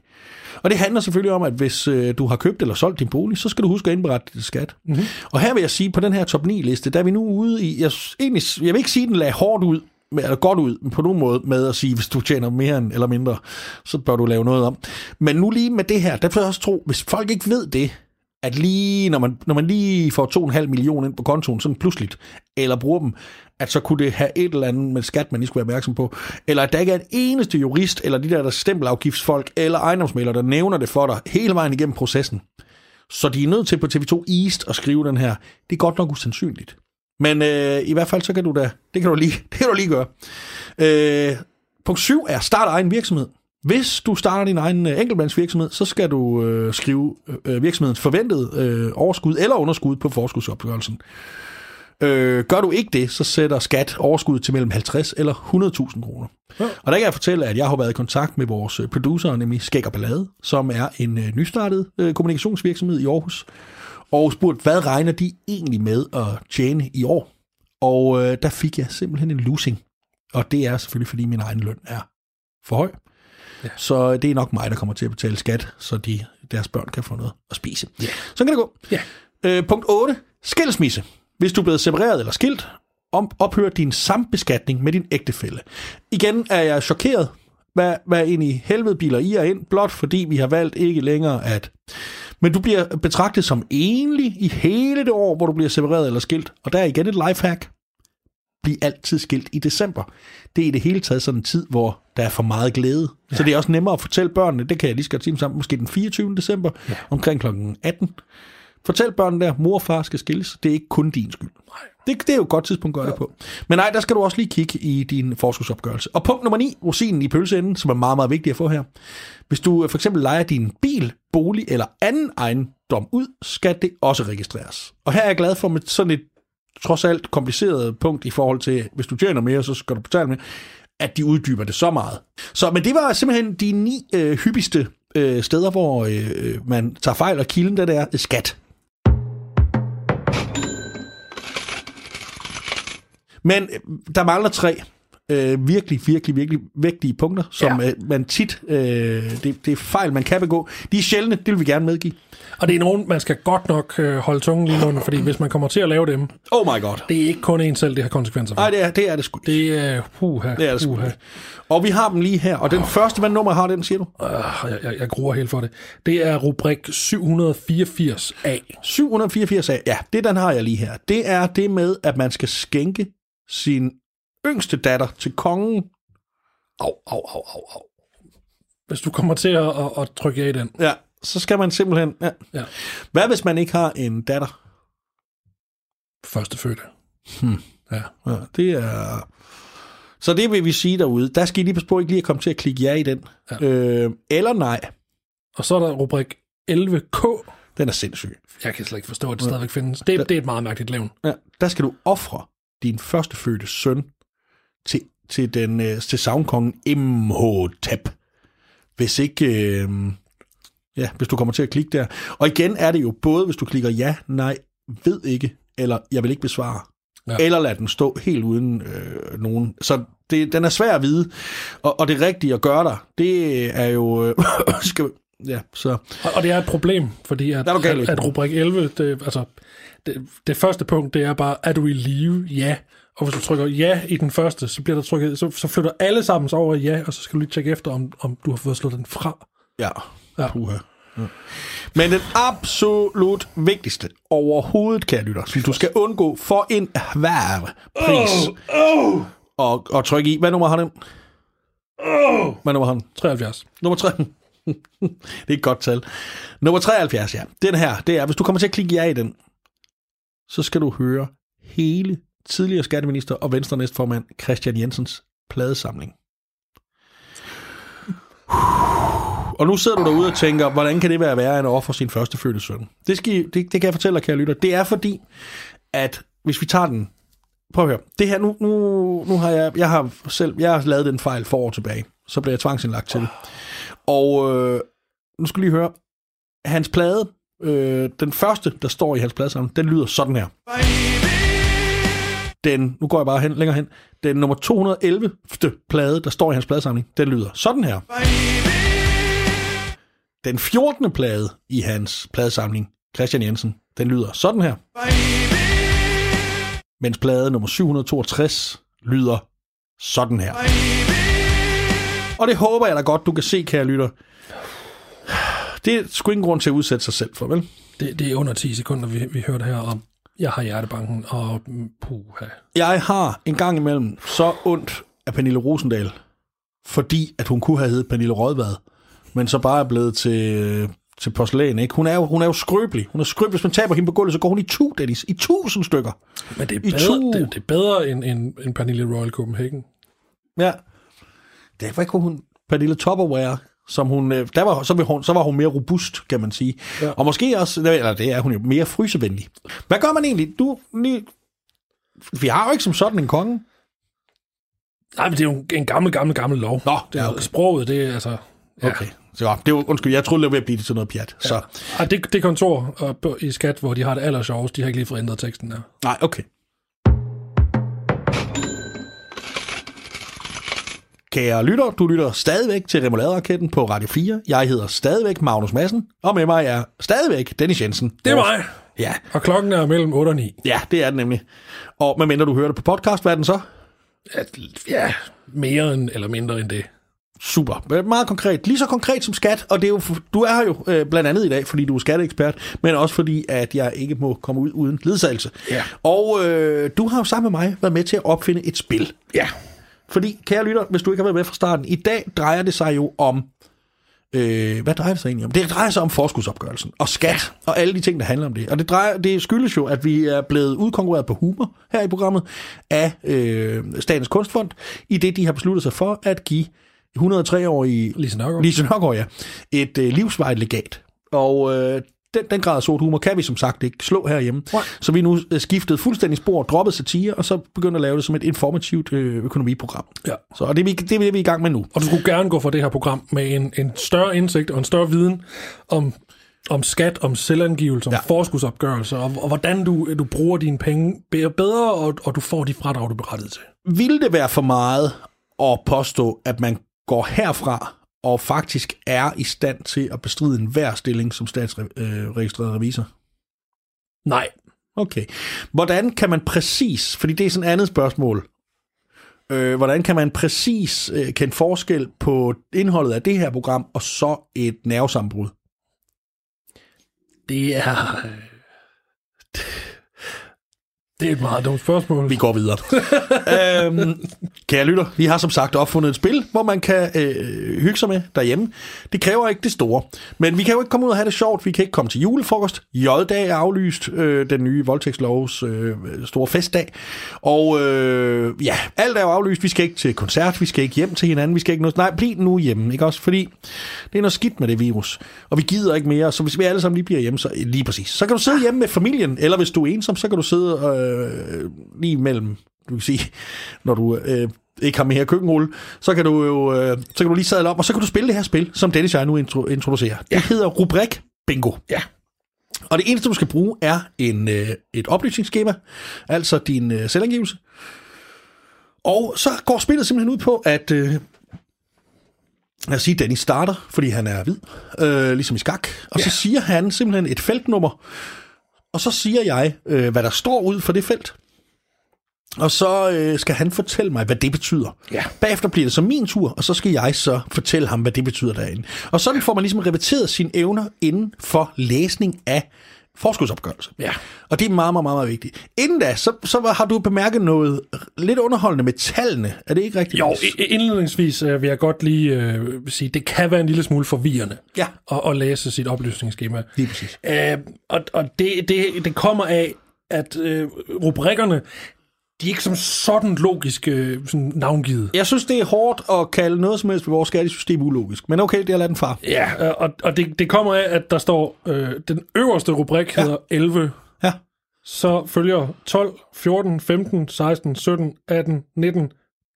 Og det handler selvfølgelig om, at hvis øh, du har købt eller solgt din bolig, så skal du huske at indberette det til skat. Mm-hmm. Og her vil jeg sige, på den her top 9-liste, der er vi nu ude i, jeg, egentlig, jeg vil ikke sige, at den lagde hårdt ud, eller godt ud på nogen måde med at sige, hvis du tjener mere end, eller mindre, så bør du lave noget om. Men nu lige med det her, der får jeg også tro, hvis folk ikke ved det, at lige når man, når man lige får 2,5 millioner ind på kontoen, sådan pludseligt, eller bruger dem, at så kunne det have et eller andet med skat, man lige skulle være opmærksom på. Eller at der ikke er en eneste jurist, eller de der, der stempelafgiftsfolk, eller ejendomsmælere, der nævner det for dig hele vejen igennem processen. Så de er nødt til på TV2 East at skrive den her. Det er godt nok usandsynligt. Men øh, i hvert fald, så kan du da, det kan du lige, [LAUGHS] det kan du lige gøre. Øh, punkt 7 er start egen virksomhed. Hvis du starter din egen øh, enkeltmandsvirksomhed, så skal du øh, skrive øh, øh virksomhedens forventede øh, overskud eller underskud på forskudsopgørelsen. Øh, gør du ikke det, så sætter skat overskud til mellem 50 eller 100.000 kroner. Ja. Og der kan jeg fortælle, at jeg har været i kontakt med vores øh, producer, nemlig Skæg og Ballade, som er en øh, nystartet øh, kommunikationsvirksomhed i Aarhus, og spurgt, hvad regner de egentlig med at tjene i år? Og øh, der fik jeg simpelthen en losing. Og det er selvfølgelig, fordi min egen løn er for høj. Ja. Så det er nok mig, der kommer til at betale skat, så de, deres børn kan få noget at spise. Ja. Så kan det gå. Ja. Øh, punkt 8. Skilsmisse. Hvis du er blevet separeret eller skilt, om, ophør din sambeskatning med din ægtefælle. Igen er jeg chokeret. Hvad, hvad ind i helvede biler I er ind, blot fordi vi har valgt ikke længere at... Men du bliver betragtet som enlig i hele det år, hvor du bliver separeret eller skilt. Og der er igen et lifehack. Bliv altid skilt i december. Det er i det hele taget sådan en tid, hvor der er for meget glæde. Ja. Så det er også nemmere at fortælle børnene, det kan jeg lige skal sige sammen, måske den 24. december, ja. omkring kl. 18. Fortæl børnene der, mor og far skal skilles. Det er ikke kun din skyld. Det, det er jo et godt tidspunkt at gøre ja. det på. Men nej, der skal du også lige kigge i din forskudsopgørelse. Og punkt nummer 9, rosinen i pølseenden, som er meget, meget vigtigt at få her. Hvis du for eksempel leger din bil, bolig eller anden ejendom ud, skal det også registreres. Og her er jeg glad for med sådan et trods alt kompliceret punkt i forhold til, hvis du tjener mere, så skal du betale mere, at de uddyber det så meget. Så, men det var simpelthen de ni øh, hyppigste øh, steder, hvor øh, man tager fejl, og kilden der er skat. Men øh, der mangler tre øh, virkelig, virkelig, virkelig vigtige punkter, som ja. øh, man tit, øh, det, det er fejl, man kan begå. De er sjældne, det vil vi gerne medgive. Og det er nogen, man skal godt nok øh, holde tungen lige under, fordi hvis man kommer til at lave dem, Oh my god. det er ikke kun en selv, det har konsekvenser for. Nej, det er det, er det sgu. Det er, puha, Det er det sgu. Og vi har dem lige her. Og den første, hvad nummer har den, siger du? Øh, jeg, jeg, jeg gruer helt for det. Det er rubrik 784A. 784 af. Ja, det den har jeg lige her. Det er det med, at man skal skænke sin yngste datter til kongen. Au, au, au, au, au. Hvis du kommer til at, at, at trykke af i den. Ja, så skal man simpelthen... Ja. Ja. Hvad hvis man ikke har en datter? Første fødte. Hmm. Ja. Ja, det er... Så det vil vi sige derude. Der skal I lige passe på ikke lige at komme til at klikke ja i den. Ja. Øh, eller nej. Og så er der rubrik 11K. Den er sindssyg. Jeg kan slet ikke forstå, at det stadigvæk findes. Det, det er et meget mærkeligt levn. Ja, der skal du ofre din førstefødte søn til, til, den, øh, til savnkongen Imhotep. Hvis ikke... Øh, ja, hvis du kommer til at klikke der. Og igen er det jo både, hvis du klikker ja, nej, ved ikke, eller jeg vil ikke besvare. Ja. Eller lad den stå helt uden øh, nogen. Så det, den er svær at vide. Og, og det rigtige at gøre der, det er jo... Øh, [COUGHS] skal, ja, så... Og, og det er et problem, fordi at, at, at rubrik 11, det, altså, det, det første punkt, det er bare, er du i live? Ja. Og hvis du trykker ja i den første, så bliver der trykket, så, så flytter alle sammen sig over i ja, og så skal du lige tjekke efter, om, om du har fået slået den fra. Ja, Ja. ja. puha. Ja. Men den absolut vigtigste overhovedet, kære lytter, som du skal undgå for en hver pris, Oh, oh, og, og trykke i. Hvad nummer har den? oh. Hvad nummer har den? 73. Nummer 3. [LAUGHS] det er et godt tal. Nummer 73, ja. Den her, det er, hvis du kommer til at klikke ja i den, så skal du høre hele tidligere skatteminister og venstre næstformand Christian Jensens pladesamling. Og nu sidder du derude og tænker, hvordan kan det være værre end at ofre sin første fødte søn? Det, skal I, det, det kan jeg fortælle dig, kære lytter. Det er fordi, at hvis vi tager den... Prøv at høre. Det her, nu, nu, nu har jeg... Jeg har selv jeg har lavet den fejl for år tilbage. Så blev jeg tvangsindlagt til det. Og øh, nu skal lige høre. Hans plade, øh, den første, der står i hans pladesamling, den lyder sådan her. Den, nu går jeg bare hen, længere hen. Den nummer 211. plade, der står i hans pladesamling, den lyder sådan her. Den 14. plade i hans pladesamling, Christian Jensen, den lyder sådan her. Mens plade nummer 762 lyder sådan her. Og det håber jeg da godt, du kan se, kære lytter. Det er sgu ingen grund til at udsætte sig selv for, vel? Det, det er under 10 sekunder, vi, vi hørte her om, jeg har hjertebanken, og puha. Jeg har en gang imellem så ondt af Pernille Rosendal, fordi at hun kunne have heddet Pernille Rødvad, men så bare er blevet til, til porcelæn, ikke? Hun er, jo, hun er jo skrøbelig. Hun er skrøbelig. Hvis man taber hende på gulvet, så går hun i tu, Dennis. I tusind stykker. Men det er I bedre, to- det, det er bedre end, end, end Pernille Royal Copenhagen. Ja. Derfor kunne hun... Pernille Tupperware, som hun, øh, der var, så, var hun, så var hun mere robust, kan man sige. Ja. Og måske også, eller det er hun jo, mere frysevenlig. Hvad gør man egentlig? Du, ni, vi har jo ikke som sådan en konge. Nej, men det er jo en gammel, gammel, gammel lov. Nå, det er, ja, okay. Sproget, det er altså... Ja. Okay. Så ja, det var, undskyld, jeg troede, det var ved at blive til noget pjat. Ja. Så. Ej, det, det kontor i skat, hvor de har det aller sjovest, de har ikke lige fået ændret teksten der. Nej, okay. Kære lytter, du lytter stadigvæk til Remoulade-raketten på Radio 4. Jeg hedder stadigvæk Magnus Madsen, og med mig er stadigvæk Dennis Jensen. Det er mig. Ja, Og klokken er mellem 8 og 9. ja, det er den nemlig. Og medmindre du hører det på podcast, hvad er den så? At, ja, mere end, eller mindre end det. Super. Meget konkret. Lige så konkret som skat, og det er jo, du er her jo øh, blandt andet i dag, fordi du er skatteekspert, men også fordi, at jeg ikke må komme ud uden ledsagelse. Ja. Og øh, du har jo sammen med mig været med til at opfinde et spil. Ja. Fordi, kære lytter, hvis du ikke har været med fra starten, i dag drejer det sig jo om... Øh, hvad drejer det sig egentlig om? Det drejer sig om forskudsopgørelsen og skat og alle de ting, der handler om det. Og det, drejer, det skyldes jo, at vi er blevet udkonkurreret på humor her i programmet af øh, Statens Kunstfond, i det de har besluttet sig for at give 103-årige Lise Nørgaard. Lise Nørgaard, ja, et øh, livsvejt legat. Og øh, den, den grad af sort humor kan vi som sagt ikke slå herhjemme. Nej. Så vi er nu øh, skiftet fuldstændig spor, droppet satire, og så begyndt at lave det som et informativt øh, økonomiprogram. Ja. Så og det, er vi, det er vi i gang med nu. Og du skulle gerne gå for det her program med en, en større indsigt og en større viden om, om skat, om selvangivelse, om Ja. forskudsopgørelse, og, og hvordan du, du bruger dine penge be- bedre, og, og du får de fradrag, du er berettiget til. Vil det være for meget at påstå, at man går herfra og faktisk er i stand til at bestride en hver stilling som statsregistreret revisor? Nej. Okay. Hvordan kan man præcis, fordi det er sådan et andet spørgsmål, øh, hvordan kan man præcis øh, kende forskel på indholdet af det her program og så et nervesambrud? Det er... øh, Det er et meget dumt spørgsmål. Vi går videre. [LAUGHS] øhm, kære lytter, vi har som sagt opfundet et spil, hvor man kan øh, hygge sig med derhjemme. Det kræver ikke det store. Men vi kan jo ikke komme ud og have det sjovt. Vi kan ikke komme til julefrokost. J-dag er aflyst. Øh, den nye voldtægtslovs øh, store festdag. Og øh, ja, alt er jo aflyst. Vi skal ikke til koncert. Vi skal ikke hjem til hinanden. Vi skal ikke noget. Nej, bliv nu hjemme. Ikke også? Fordi det er noget skidt med det virus. Og vi gider ikke mere. Så hvis vi alle sammen lige bliver hjemme, så lige præcis. Så kan du sidde hjemme med familien. Eller hvis du er ensom, så kan du sidde øh, lige mellem, du kan sige, når du øh, ikke har mere køkkenrulle, så kan du jo øh, så kan du lige sadle op, og så kan du spille det her spil, som Dennis jeg nu intro, introducerer. Ja. Det hedder Rubrik Bingo. Ja. Og det eneste, du skal bruge, er en, øh, et oplysningsskema, altså din øh, selvangivelse. Og så går spillet simpelthen ud på, at... Øh, Lad os sige, Dennis starter, fordi han er hvid, øh, ligesom i skak. Og ja. så siger han simpelthen et feltnummer, og så siger jeg, øh, hvad der står ud for det felt. Og så øh, skal han fortælle mig, hvad det betyder. Ja. Bagefter bliver det så min tur, og så skal jeg så fortælle ham, hvad det betyder derinde. Og sådan får man ligesom repeteret sine evner inden for læsning af forskudsopgørelse. Ja. Og det er meget, meget, meget vigtigt. Inden da, så, så har du bemærket noget lidt underholdende med tallene. Er det ikke rigtigt? Jo, indledningsvis øh, vil jeg godt lige øh, sige, det kan være en lille smule forvirrende Ja. at, at læse sit oplysningsskema. Lige præcis. Øh, og og det, det, det kommer af, at øh, rubrikkerne, de er ikke som sådan logisk øh, sådan navngivet. Jeg synes, det er hårdt at kalde noget som helst ved vores skattesystem ulogisk. Men okay, det har jeg ladet den far. Ja, øh, og, og det, det kommer af, at der står, øh, den øverste rubrik hedder 11, Ja. så følger 12, 14, 15, 16, 17, 18, 19,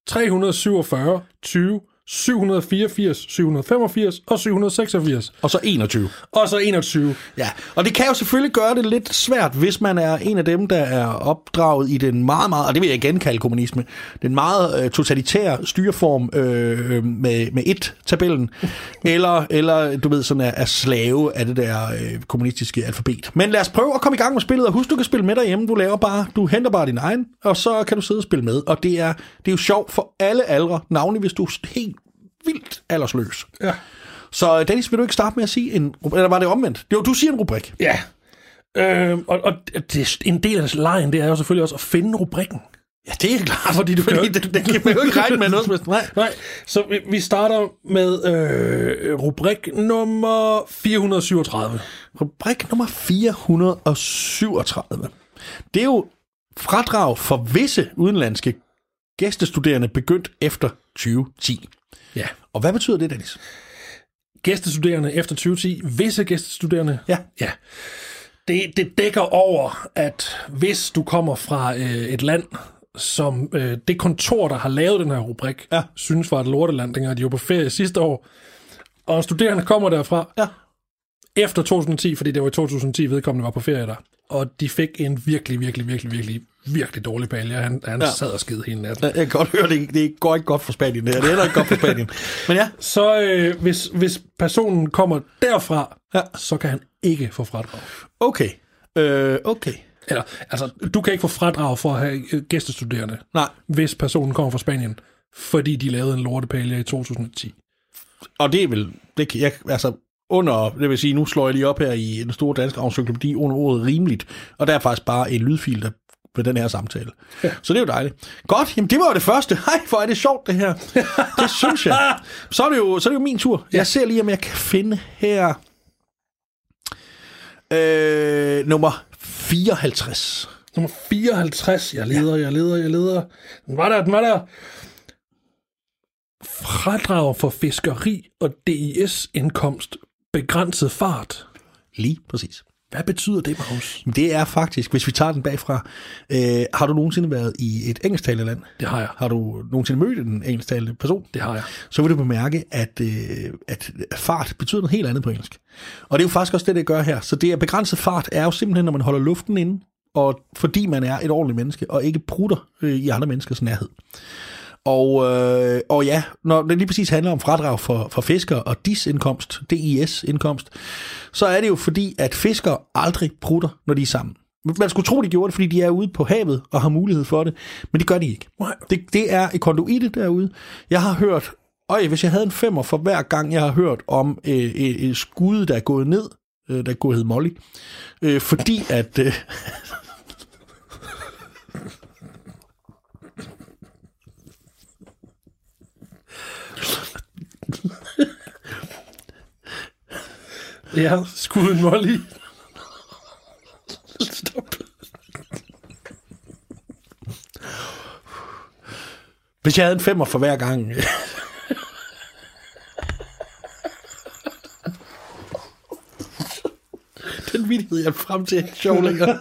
347, 20, 784, 785 og 786. Og så 21. Og så 21. Ja, og det kan jo selvfølgelig gøre det lidt svært, hvis man er en af dem, der er opdraget i den meget, meget, og det vil jeg igen kalde kommunisme, den meget øh, totalitære styreform øh, med, med et-tabellen, [LAUGHS] eller, eller du ved, sådan er, er slave af det der øh, kommunistiske alfabet. Men lad os prøve at komme i gang med spillet, og husk, du kan spille med derhjemme, du laver bare, du henter bare din egen, og så kan du sidde og spille med, og det er, det er jo sjovt for alle aldre, navnlig hvis du helt vildt aldersløs. Ja. Så øh, Dennis, vil du ikke starte med at sige en... Eller var det omvendt? Jo, du siger en rubrik. Ja. Øh, og, og det, en del af lejen, det er jo selvfølgelig også at finde rubrikken. Ja, det er klart, Fordi du fordi kan- det, det kan man jo ikke regne med noget som. Nej. Nej, så vi, vi starter med øh, rubrik nummer 437. Rubrik nummer 437. Det er jo fradrag for visse udenlandske gæstestuderende begyndt efter 2010. Ja. Og hvad betyder det, Dennis? Gæstestuderende efter 2010. Visse gæstestuderende. Ja. Ja. Det, det dækker over, at hvis du kommer fra øh, et land, som øh, det kontor, der har lavet den her rubrik, Ja. synes var et lorteland, dengang de var på ferie sidste år, og en studerende kommer derfra Ja. efter 2010, fordi det var i 2010, vedkommende var på ferie der, og de fik en virkelig, virkelig, virkelig, virkelig, virkelig dårlig palje. Han, han Ja. ja. sad og skide hele natten. Jeg kan godt høre, det, det går ikke godt for Spanien. Det, her. det er heller ikke godt for Spanien. Men ja, Så øh, hvis, hvis personen kommer derfra, Ja. så kan han ikke få fradrag. okay. Øh, okay. Eller, altså, du kan ikke få fradrag for at have øh, gæstestuderende, Nej, hvis personen kommer fra Spanien, fordi de lavede en lortepælge i 2010. og det er vel... Det, jeg, altså, under, det vil sige, nu slår jeg lige op her i den store danske encyklopædi under ordet rimeligt, og der er faktisk bare en lydfil, der ved den her samtale. Ja. Så det er jo dejligt. Godt, jamen det var jo det første. Hej, hvor er det sjovt det her. Det synes jeg. Så er det jo, så er det jo min tur. Jeg ser lige, om jeg kan finde her... Øh, nummer 54. Nummer 54. Jeg leder, jeg leder, jeg leder. Den var der, den var der. Fradrag for fiskeri og DIS-indkomst. Begrænset fart. Lige præcis. Hvad betyder det, Magnus? Det er faktisk, hvis vi tager den bagfra, øh, har du nogensinde været i et engelsktalende land? Det har jeg. Har du nogensinde mødt en engelsktalende person? Det har jeg. Så vil du bemærke, at, øh, at fart betyder noget helt andet på engelsk. Og det er jo faktisk også det, det gør her. Så det er begrænset fart er jo simpelthen, når man holder luften inde, og fordi man er et ordentligt menneske, og ikke prutter øh, i andre menneskers nærhed. Og, øh, og ja, når det lige præcis handler om fradrag for, for fisker og DIS-indkomst, DIS-indkomst, så er det jo fordi, at fiskere aldrig prutter, når de er sammen. Man skulle tro, de gjorde det, fordi de er ude på havet og har mulighed for det, men det gør de ikke. Det, det er et konduite derude. Jeg har hørt, øj, hvis jeg havde en femmer for hver gang, jeg har hørt om øh, et, et skud, der er gået ned, øh, der kunne hedde Molly, øh, fordi at... Øh, [LAUGHS] Ja, skud en molly. Stop. hvis jeg havde en femmer for hver gang... Den vidighed, jeg er frem til, er sjov længere.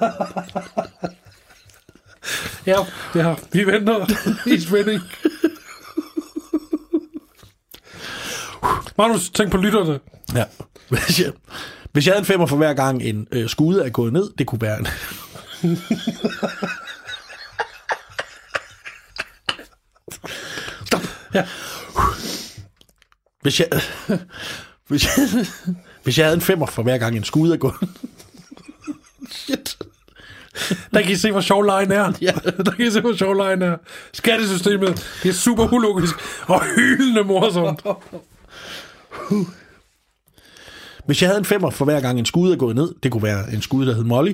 Ja, ja, vi venter i spænding. Magnus, tænk på lytterne. Ja. Hvis jeg, hvis jeg havde en femmer for hver gang en øh, skude er gået ned, det kunne være en... Stop. Ja. Hvis jeg, hvis jeg, hvis jeg havde en femmer for hver gang en skude er gået... Shit. Der kan I se, hvor sjov lejen er. Ja. Der kan I se, hvor sjov lejen er. Skattesystemet, det er super ulogisk og hyldende morsomt. Hvis jeg havde en femmer for hver gang en skud er gået ned, det kunne være en skud, der hed Molly,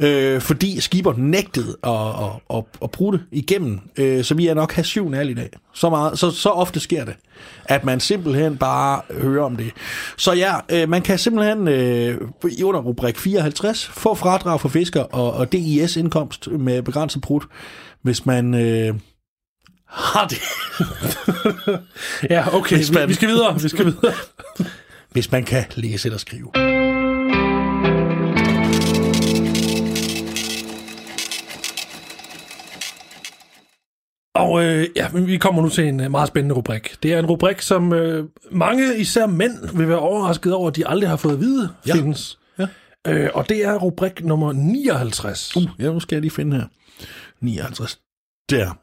øh, fordi skiber nægtede at, at, at, at prutte igennem, øh, så vi er nok have syv nal i dag. Så, meget, så, så ofte sker det, at man simpelthen bare hører om det. Så ja, øh, man kan simpelthen øh, under rubrik 54 få fradrag for fisker og, og DIS-indkomst med begrænset prut, hvis man... Øh, har det. [LAUGHS] Ja, okay, vi, vi skal videre, vi skal videre. [LAUGHS] hvis man kan læse eller skrive. Og øh, ja, vi kommer nu til en øh, meget spændende rubrik. Det er en rubrik, som øh, mange, især mænd, vil være overrasket over, at de aldrig har fået at vide, Ja. findes. Ja. Øh, og det er rubrik nummer 59. Uh, ja, nu skal jeg lige finde her. 59. Der.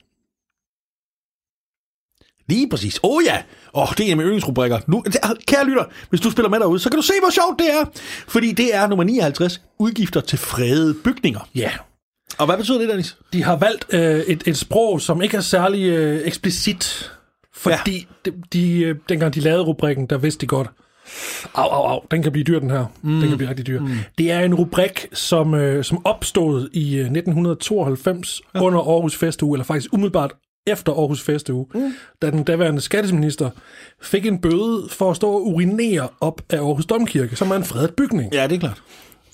Lige præcis. Åh oh, ja! Åh, oh, det er en af mine yndlingsrubrikker. Nu, kære lytter, hvis du spiller med derude, så kan du se, hvor sjovt det er. Fordi det er nummer 59, udgifter til fredede bygninger. Ja, Og hvad betyder det, Dennis? de har valgt øh, et, et sprog, som ikke er særlig øh, eksplicit. Fordi ja. de, de, øh, dengang de lavede rubrikken, der vidste de godt, au, au, au, den kan blive dyr, den her. Mm. Den kan blive rigtig dyr. Mm. Det er en rubrik, som, øh, som opstod i øh, 1992 ja. under Aarhus Festuge, eller faktisk umiddelbart efter Aarhus Festuge, mm. da den daværende skatteminister fik en bøde for at stå og urinere op af Aarhus Domkirke, som er en fredet bygning. Ja, det er klart.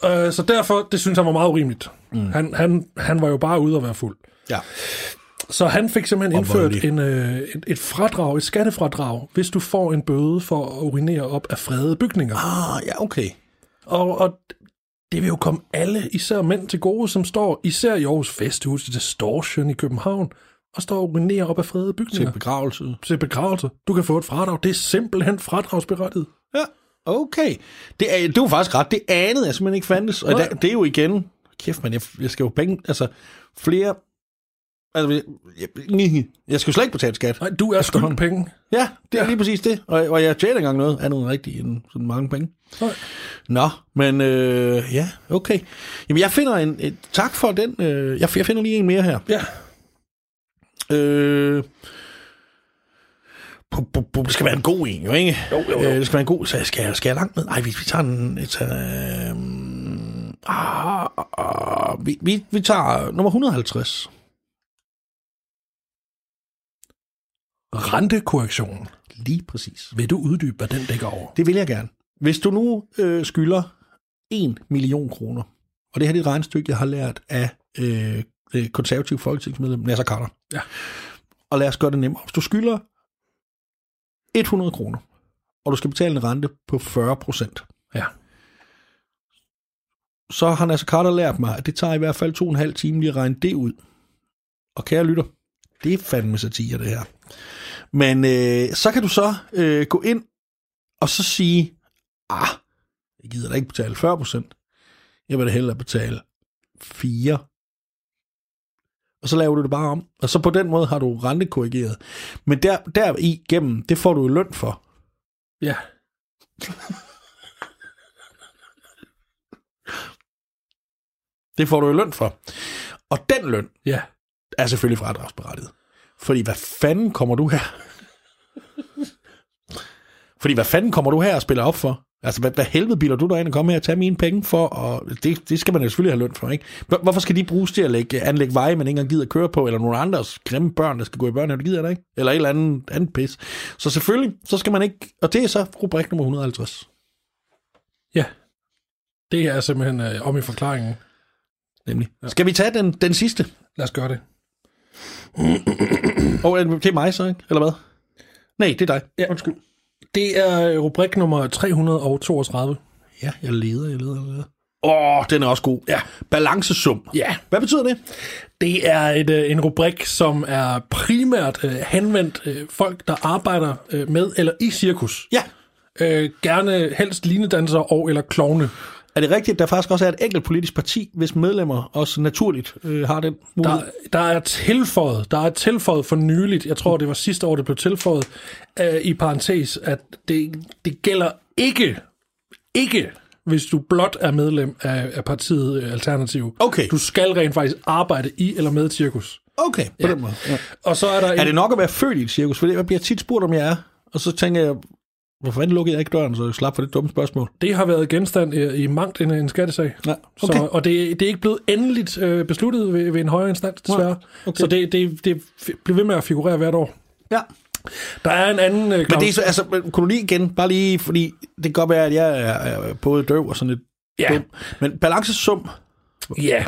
Øh, så derfor, det synes han var meget urimeligt. Mm. Han, han, han var jo bare ude at være fuld. Ja. Så han fik simpelthen indført en, øh, et, et fradrag, et skattefradrag, hvis du får en bøde for at urinere op af fredede bygninger. Ah, ja, okay. Og, og det vil jo komme alle, især mænd til gode, som står især i Aarhus Festhus, Distortion i København, og står og urinerer op af fredede Til bygninger. begravelse. Til begravelse. Du kan få et fradrag. Det er simpelthen fradragsberettiget. Ja, okay. Det er, det er faktisk ret. Det anede jeg simpelthen ikke fandtes. Og Nej. det, er jo igen... Kæft, man, jeg, jeg skal jo penge... Altså, flere... Altså, jeg, jeg, jeg skal jo slet ikke betale skat. Nej, du er skyldt penge. Ja, det er Ja. lige præcis det. Og, og jeg tjener ikke engang noget andet end rigtigt end sådan mange penge. Nej. Nå, men øh, ja, okay. Jamen, jeg finder en... Et, tak for den. Øh, jeg, jeg finder lige en mere her. Ja. Øh, det skal være en god en, jo, ikke? Jo, jo, jo. Øh, det skal være en god... Så skal jeg, skal jeg langt ned? Nej, vi, vi tager en... Et, øh, ah, ah, vi, vi, vi tager nummer 150. Rentekorrektionen. Lige præcis. Vil du uddybe, hvad den dækker over? Det vil jeg gerne. Hvis du nu øh, skylder 1 million kroner, og det her er et regnestykke, jeg har lært af øh, øh, konservativ folketingsmedlem Nasser Carter. Ja. Og lad os gøre det nemmere. Hvis du skylder 100 kroner, og du skal betale en rente på 40 procent, Ja. så har Nasser Carter lært mig, at det tager i hvert fald to og en halv time lige at regne det ud. Og kære lytter, det er fandme satire, det her. Men øh, så kan du så øh, gå ind og så sige, ah, jeg gider da ikke betale 40 procent. Jeg vil da hellere betale 4. Og så laver du det bare om. Og så på den måde har du rentekorrigeret. Men der, der igennem, det får du jo løn for. Ja. Det får du jo løn for. Og den løn Ja. er selvfølgelig fradragsberettiget. Fordi hvad fanden kommer du her? Fordi hvad fanden kommer du her og spiller op for? Altså, hvad, hvad helvede bilder du dig ind og komme her og tage mine penge for? Og det, det skal man jo selvfølgelig have løn for, ikke? Hvor- Hvorfor skal de bruges til at lægge, anlægge veje, man ikke engang gider køre på, eller nogle andres grimme børn, der skal gå i børnehave, det gider der ikke? Eller et eller andet, andet pis. Så selvfølgelig, så skal man ikke... Og det er så rubrik nummer 150. Ja. Det er simpelthen øh, om i forklaringen. Nemlig. Ja. Skal vi tage den, den sidste? Lad os gøre det. Og øh, det er mig så, ikke? Eller hvad? Nej, det er dig. Ja. Undskyld. Det er øh, rubrik nummer 332. Ja, jeg leder, jeg leder, jeg leder. Åh, den er også god. Ja. Balancesum. Ja. Hvad betyder det? Det er et, øh, en rubrik, som er primært øh, henvendt øh, folk, der arbejder øh, med eller i cirkus. Ja. Øh, gerne helst linedansere og eller klovne. Er det rigtigt, at der faktisk også er et enkelt politisk parti, hvis medlemmer også naturligt øh, har den mulighed? Der, der er tilføjet, der er tilføjet for nyligt, jeg tror det var sidste år, det blev tilføjet, øh, i parentes, at det, det gælder ikke, ikke, hvis du blot er medlem af, af partiet øh, Alternativ. Okay. Du skal rent faktisk arbejde i eller med cirkus. Okay, på ja. den måde. Ja. Og så er der en, Er det nok at være født i et cirkus? For det jeg bliver tit spurgt, om jeg er. Og så tænker jeg, hvorfor fanden lukkede jeg ikke døren, så jeg slap for det dumme spørgsmål? det har været genstand i, i mangt en, en skattesag. Ja, okay. Så, og det, det er ikke blevet endeligt øh, besluttet ved, ved en højere instans, desværre. okay. Så det, det, det bliver ved med at figurere hvert år. Ja. Der er en anden... Øh, Men det er så, altså, lige igen, bare lige, fordi det kan godt være, at jeg er, er både døv og sådan lidt Ja. dum. Men balancesum, Ja,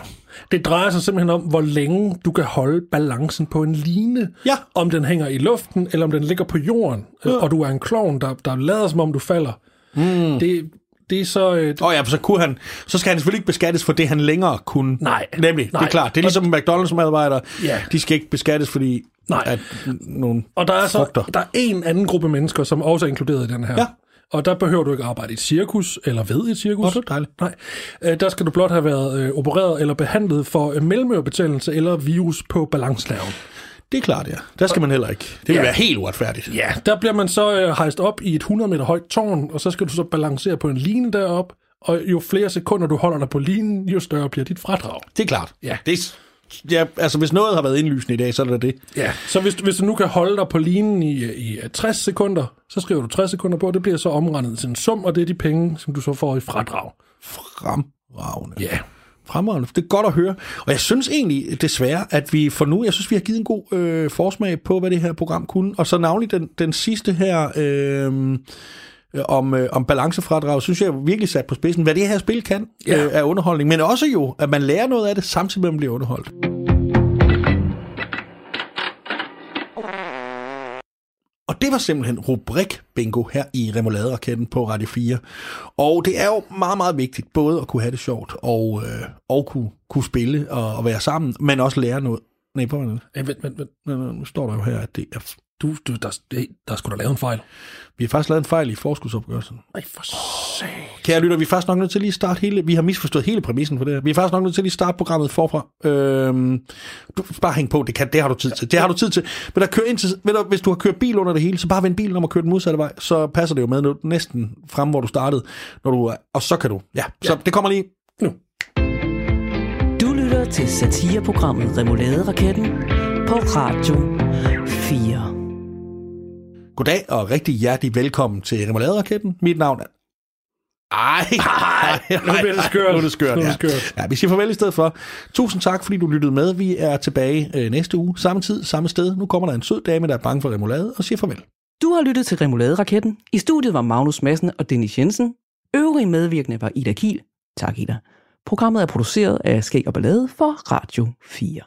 det drejer sig simpelthen om, hvor længe du kan holde balancen på en line. Ja. Om den hænger i luften, eller om den ligger på jorden, ja. og du er en klovn, der, der lader som om du falder. Mm. Det, det er så... Øh, oh ja, så kunne han, så skal han selvfølgelig ikke beskattes for det, han længere kunne. Nej. Nemlig, det Nej. er klart. Det er ligesom McDonald's-medarbejdere. Ja. De skal ikke beskattes, fordi Nej. at nogle og der er så frugter. der er en anden gruppe mennesker, som også er inkluderet i den her. Ja. Og der behøver du ikke arbejde i et cirkus, eller ved et cirkus. Åh, det er dejligt. Nej, øh, der skal du blot have været øh, opereret eller behandlet for øh, mellemørebetændelse eller virus på balancenerven. Det er klart, ja. Der skal man heller ikke. Det vil Ja. være helt uretfærdigt. Ja, der bliver man så øh, hejst op i et 100 meter højt tårn, og så skal du så balancere på en line derop, og jo flere sekunder du holder dig på linen, jo større bliver dit fradrag. Det er klart. Ja. Det er, ja, altså hvis noget har været indlysende i dag, så er det det. Ja. Så hvis, hvis du nu kan holde dig på linen i, i øh, 60 sekunder, så skriver du 60 sekunder på, og det bliver så omregnet til en sum, og det er de penge, som du så får i fradrag. Fremragende. Ja. Fremragende. Det er godt at høre. Og jeg synes egentlig desværre, at vi for nu, jeg synes, vi har givet en god øh, forsmag på, hvad det her program kunne. Og så navnlig den, den sidste her øh, øh, om, øh, om balancefradrag, synes jeg virkelig sat på spidsen, hvad det her spil kan Ja. øh, af underholdning. Men også jo, at man lærer noget af det, samtidig med at man bliver underholdt. Og det var simpelthen rubrik bingo her i Remoulade-raketten på Radio 4. Og det er jo meget, meget vigtigt både at kunne have det sjovt og, øh, og kunne, kunne spille og, og være sammen, men også lære noget. Nej, på vent, Hey, vent, vent, vent. nu står der jo her, at det er Du, du, der, det- der skulle da lave en fejl. Vi har faktisk lavet en fejl i forskudsopgørelsen. Nej, for sag. Kære lytter, vi er faktisk nok nødt til lige at starte hele... Vi har misforstået hele præmissen for det her. Vi er faktisk nok nødt til lige at starte programmet forfra. Øhm, du, bare hæng på, det, kan, det har du tid til. Det har du tid til. Men der kører ind til, ved du, hvis du har kørt bil under det hele, så bare vend bilen om at køre den modsatte vej. Så passer det jo med når du, næsten frem, hvor du startede. Når du, og så kan du... Ja, så det kommer lige nu. Du lytter til satireprogrammet Remoulade-raketten på Radio 4. Goddag og rigtig hjertelig velkommen til Remoulade-raketten. Mit navn er... Ej, [LAUGHS] ej, Nu bliver det skørt. Nu er det skørt, Nu er ja. det skørt. ja. Vi siger farvel i stedet for. Tusind tak, fordi du lyttede med. Vi er tilbage øh, næste uge. Samme tid, samme sted. Nu kommer der en sød dame, der er bange for remoulade, og siger farvel. Du har lyttet til Remoulade-raketten. I studiet var Magnus Madsen og Dennis Jensen. Øvrige medvirkende var Ida Kiel. Tak, Ida. Programmet er produceret af Skæg og Ballade for Radio 4.